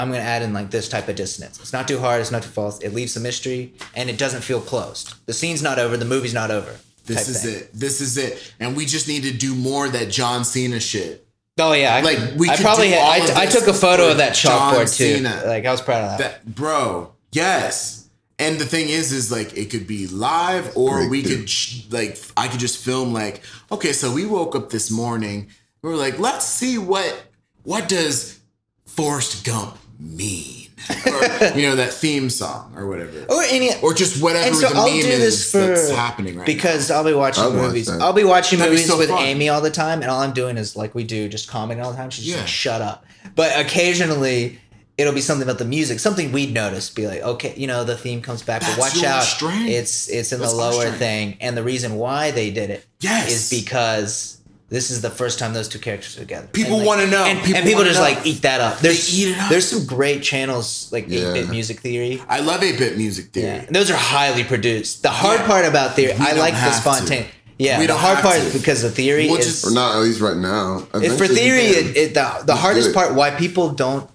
I'm gonna add in like this type of dissonance. It's not too hard. It's not too false. It leaves some mystery and it doesn't feel closed. The scene's not over. The movie's not over. This is thing. it. This is it. And we just need to do more of that John Cena shit. Oh yeah, I, Like, we I could probably do had, all of I, I took a photo of that John chalkboard too. Cena. Like I was proud of that. That bro, yes. And the thing is, is like it could be live, or Great, we dude. could like I could just film like, okay, so we woke up this morning. We were like, let's see what what does Forrest Gump mean, or you know that theme song or whatever, or any or just whatever and so the I'll meme do this is for that's happening right because I'll be watching I'll movies. that. I'll be watching That'd be movies so with fun. Amy all the time, and all I'm doing is like we do, just commenting all the time. She's just Yeah. like, "Shut up!" But occasionally, it'll be something about the music, something we'd notice. Be like, okay, you know, the theme comes back, but watch out, strength. it's it's in That's the lower thing, and the reason why they did it Yes. is because. This is the first time those two characters are together. People like- wanna know. and and People people, just know. like eat that up. There's eat it up. there's some great channels like Yeah. 8-bit music theory. I love 8 bit music theory. Yeah, and those are highly produced. The hard Yeah. part about theory, We I like the have to. spontaneous. Yeah, We the don't hard have part to. is because the theory We'll is just- Or not at least right now. it's for theory. It, it, the the Let's hardest it. part why people don't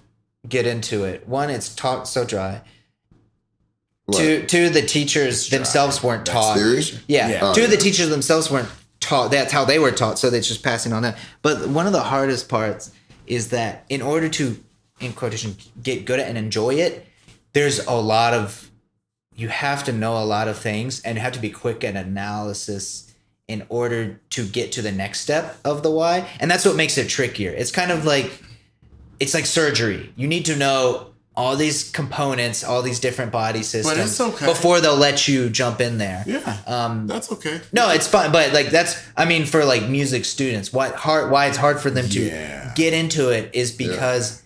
get into it. One, it's taught so dry. What? Two, two, the teachers themselves weren't taught. theory? Yeah, Yeah. Oh, two, the teachers themselves weren't taught. That's how they were taught. So they're just passing on that. But one of the hardest parts is that in order to, in quotation, get good at and enjoy it, there's a lot of, you have to know a lot of things and have to be quick at analysis in order to get to the next step of the why. And that's what makes it trickier. It's kind of like, it's like surgery. You need to know all these components, all these different body systems it's okay. before they'll let you jump in there. Yeah. Um, That's okay. no, it's fine, but like that's I mean for like music students, why hard why it's hard for them to Yeah. get into it is because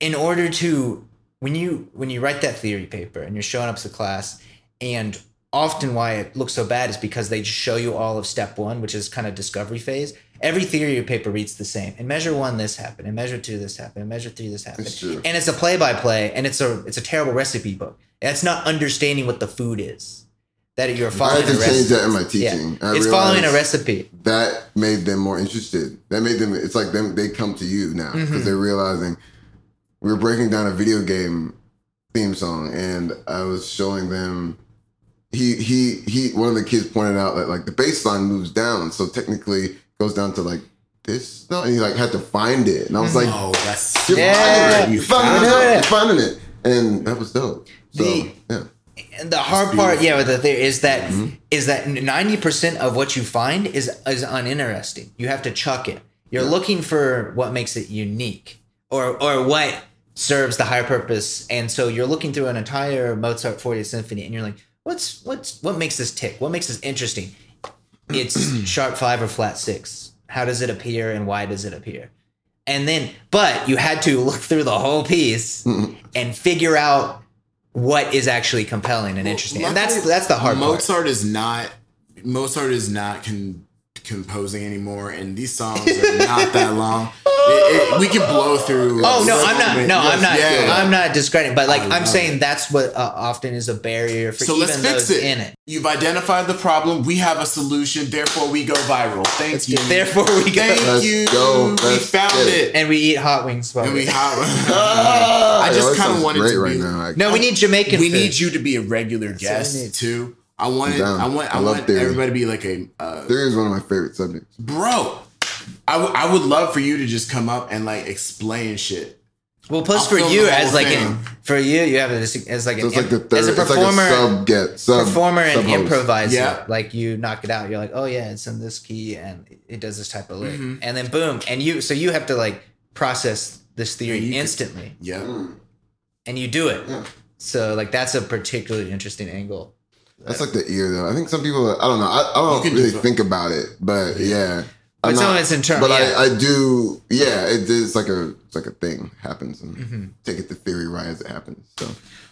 in order to when you when you write that theory paper and you're showing up to class and often why it looks so bad is because they just show you all of step one, which is kind of discovery phase. Every theory paper reads the same. In measure one, this happened. In measure two, this happened. In measure three, this happened. It's. And it's a play by play, and it's a it's a terrible recipe book. That's not understanding what the food is. That you're following. I had to change recipe. that in my teaching. Yeah. It's following a recipe. That made them more interested. That made them. It's like them. They come to you now because Mm-hmm. they're realizing we were breaking down a video game theme song, and I was showing them. He he he. One of the kids pointed out that like the bass line moves down, so technically goes down to like this. No, and he like had to find it, and I was like, Oh, that's "You're Yeah. finding it. You found it. You're finding it." And that was dope. So The- yeah. And the hard part, yeah, with the theory is that is Mm-hmm. that ninety percent of what you find is is uninteresting. You have to chuck it. You're looking for what makes it unique, or or what serves the higher purpose. And so you're looking through an entire Mozart 40th Symphony, and you're like, what's what's what makes this tick? What makes this interesting? It's <clears throat> sharp five or flat six. How does it appear, and why does it appear? And then, but you had to <laughs> look through the whole piece and figure out what is actually compelling and interesting. And that's that's the hard part. Mozart is not Mozart is not con- composing anymore, and these songs are not that long. It- it- we can blow through. Oh no, I'm not. No, I'm not. Yeah. I'm not discrediting. But like I I'm love saying, that's what uh, often is a barrier for So even let's fix those it. in it. You've identified the problem. We have a solution. Therefore, we go viral. Thank you. Therefore, we go Thank Let's you. go. We found it. it. and we eat hot wings. And we we have. I I just kind of wanted great to right be. now. actually. no, we need Jamaican. We food. need you to be a regular what guest too. I wanted. down. I want. I, I love want theory. everybody to be like a uh, Theory is one of my favorite subjects. bro. I, w- I would love for you to just come up and like explain shit. Well, plus I'll for film you the whole as like thing. an, for you, you have this as like So an it's like the imp- third. as a it's like performer. a sub get sub performer and sub-host. improviser. Yeah. Like you knock it out. You're like, oh yeah, it's in this key and it does this type of lick, Mm-hmm. and then boom, and you so you have to like process this theory you could- instantly, Yeah. and you do it. Yeah. So like that's a particularly interesting angle. That's like the ear though. I think some people. I don't know. I, I don't can do really think about it, but yeah. But I'm some not- of it's internal, But yeah. I, I do. Yeah, it is like a it's like a thing happens and Mm-hmm. take it to theory right as it happens. So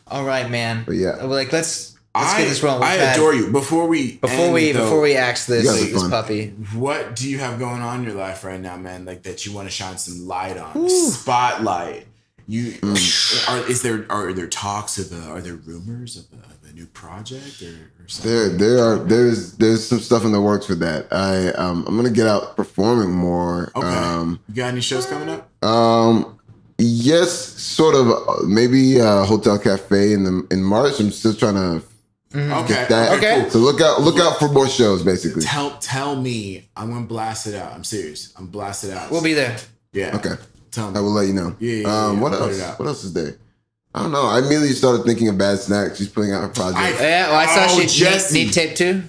All right, man. But yeah. Like let's let's I, get this rolling. I We've had- adore you. Before we Before end, we though, before we axe this You guys are this fun. puppy, what do you have going on in your life right now, man? Like that you want to shine some light on, spotlight. You Mm. are is there are there talks of a, are there rumors of a, of a new project or, or something? there there are there's there's some stuff in the works for that. I um I'm gonna get out performing more. Okay. Um you got any shows coming up? Um, yes, sort of. Maybe uh, Hotel Cafe in the in March. I'm still trying to Okay. that. Okay. cool. So look out, look out for more shows. Basically. Tell tell me. I'm gonna blast it out. I'm serious. I'm blast it out. we'll be there. yeah. Okay, Tell I will let you know. Yeah, yeah, um, yeah, what put else? What else is there? I don't know. I immediately started thinking of Bad Snacks. She's putting out her project. I- Yeah, well, I saw Oh, she Jesse. need, need tape two.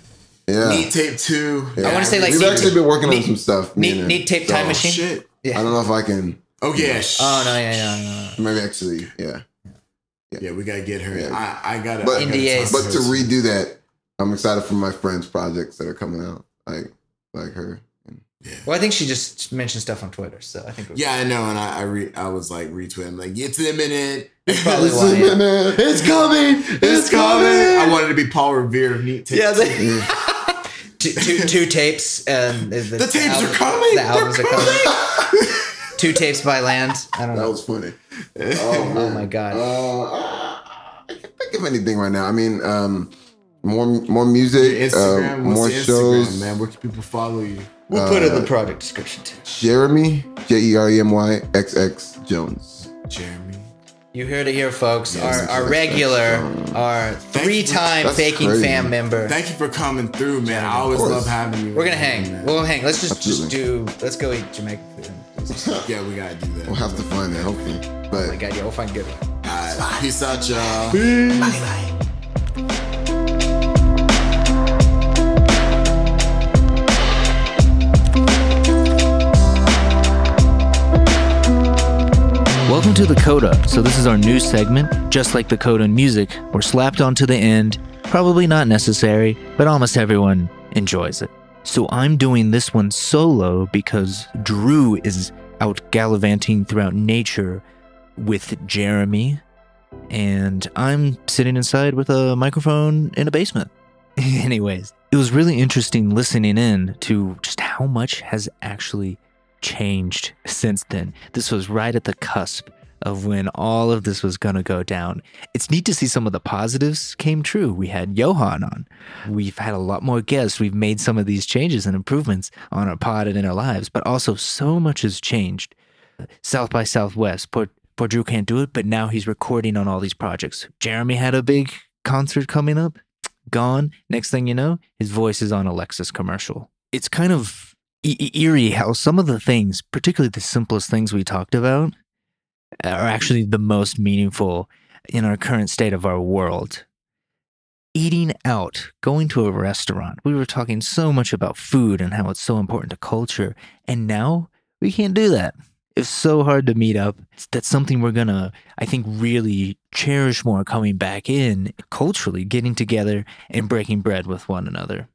yeah. Neat tape two. Yeah. I wanna say, like, we've Neat- actually been working on some stuff. Need, need tape time So, machine. Oh, shit. Yeah. I don't know if I can. Oh yeah. sh- Oh no, yeah, yeah, yeah. Maybe actually, yeah. Yeah, we gotta get her. Yeah. I I gotta. But- I gotta But to redo that, I'm excited for my friends' projects that are coming out. Like like her. Yeah. Well, I think she just mentioned stuff on Twitter, so I think. We're Yeah, I know, and I I, re- I was like retweeting like it's imminent. <laughs> probably it's, why, yeah. It's coming. It's coming. I wanted to be Paul Revere of Neat Tapes. Yeah, they, <laughs> two, two, two tapes. And the, the tapes are coming. The albums They're are coming. <laughs> two tapes by Land. I don't That know. That was funny. Oh, Oh my god. Uh, I can't think of anything right now. I mean, um, more more music, Instagram. uh, What's more the Instagram, shows. man? Where can people follow you? We'll put it in the project description too. Jeremy J E R E M Y X X Jones. Jeremy. You heard it here, folks. our our regular, um, our three-time That's faking crazy. fan member. Thank you for coming through, man. I always love having you. We're gonna hang. man. We'll hang. Let's just just do. Let's go eat Jamaican food. <laughs> yeah, we gotta do that. We'll have to find that hopefully. Oh But my god, yeah, we'll find good. one. All right, peace out, y'all. Welcome to the Coda. So this is our new segment, just like the Coda in music. We're slapped onto the end. Probably not necessary, but almost everyone enjoys it. So I'm doing this one solo because Drew is out gallivanting throughout nature with Jeremy, and I'm sitting inside with a microphone in a basement. <laughs> Anyways, it was really interesting listening in to just how much has actually changed <laughs> since then. This was right at the cusp of when all of this was going to go down. It's neat to see some of the positives came true. We had Johan on. We've had a lot more guests. We've made some of these changes and improvements on our pod and in our lives, but also so much has changed. South by Southwest, poor, poor Drew can't do it, but now he's recording on all these projects. Jeremy had a big concert coming up, gone. Next thing you know, his voice is on a Lexus commercial. It's kind of eerie how some of the things, particularly the simplest things we talked about, are actually the most meaningful in our current state of our world. Eating out, going to a restaurant. We were talking so much about food and how it's so important to culture, and now we can't do that. It's so hard to meet up. That's something we're gonna, I think, really cherish more coming back in culturally, getting together and breaking bread with one another.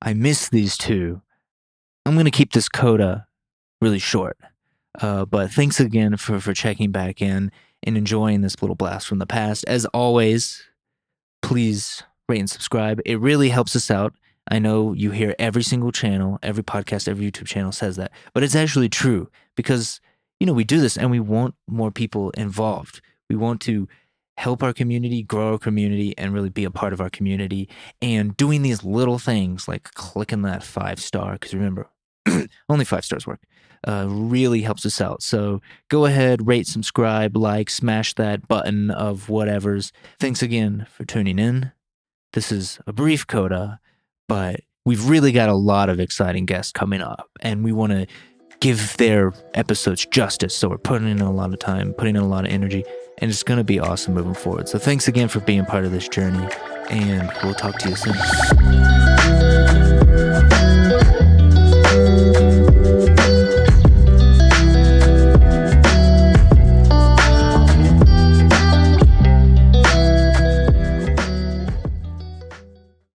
I miss these two. I'm going to keep this coda really short. Uh, but thanks again for, for checking back in and enjoying this little blast from the past. As always, please rate and subscribe. It really helps us out. I know you hear every single channel, every podcast, every YouTube channel says that, but it's actually true because, you know, we do this and we want more people involved. We want to help our community, grow our community, and really be a part of our community. And doing these little things like clicking that five star, because remember, <clears throat> only five stars work, uh, really helps us out. So go ahead, rate, subscribe, like, smash that button of whatever's. Thanks again for tuning in. This is a brief coda, but we've really got a lot of exciting guests coming up, and we want to give their episodes justice. So we're putting in a lot of time, putting in a lot of energy, and it's going to be awesome moving forward. So thanks again for being part of this journey, and we'll talk to you soon.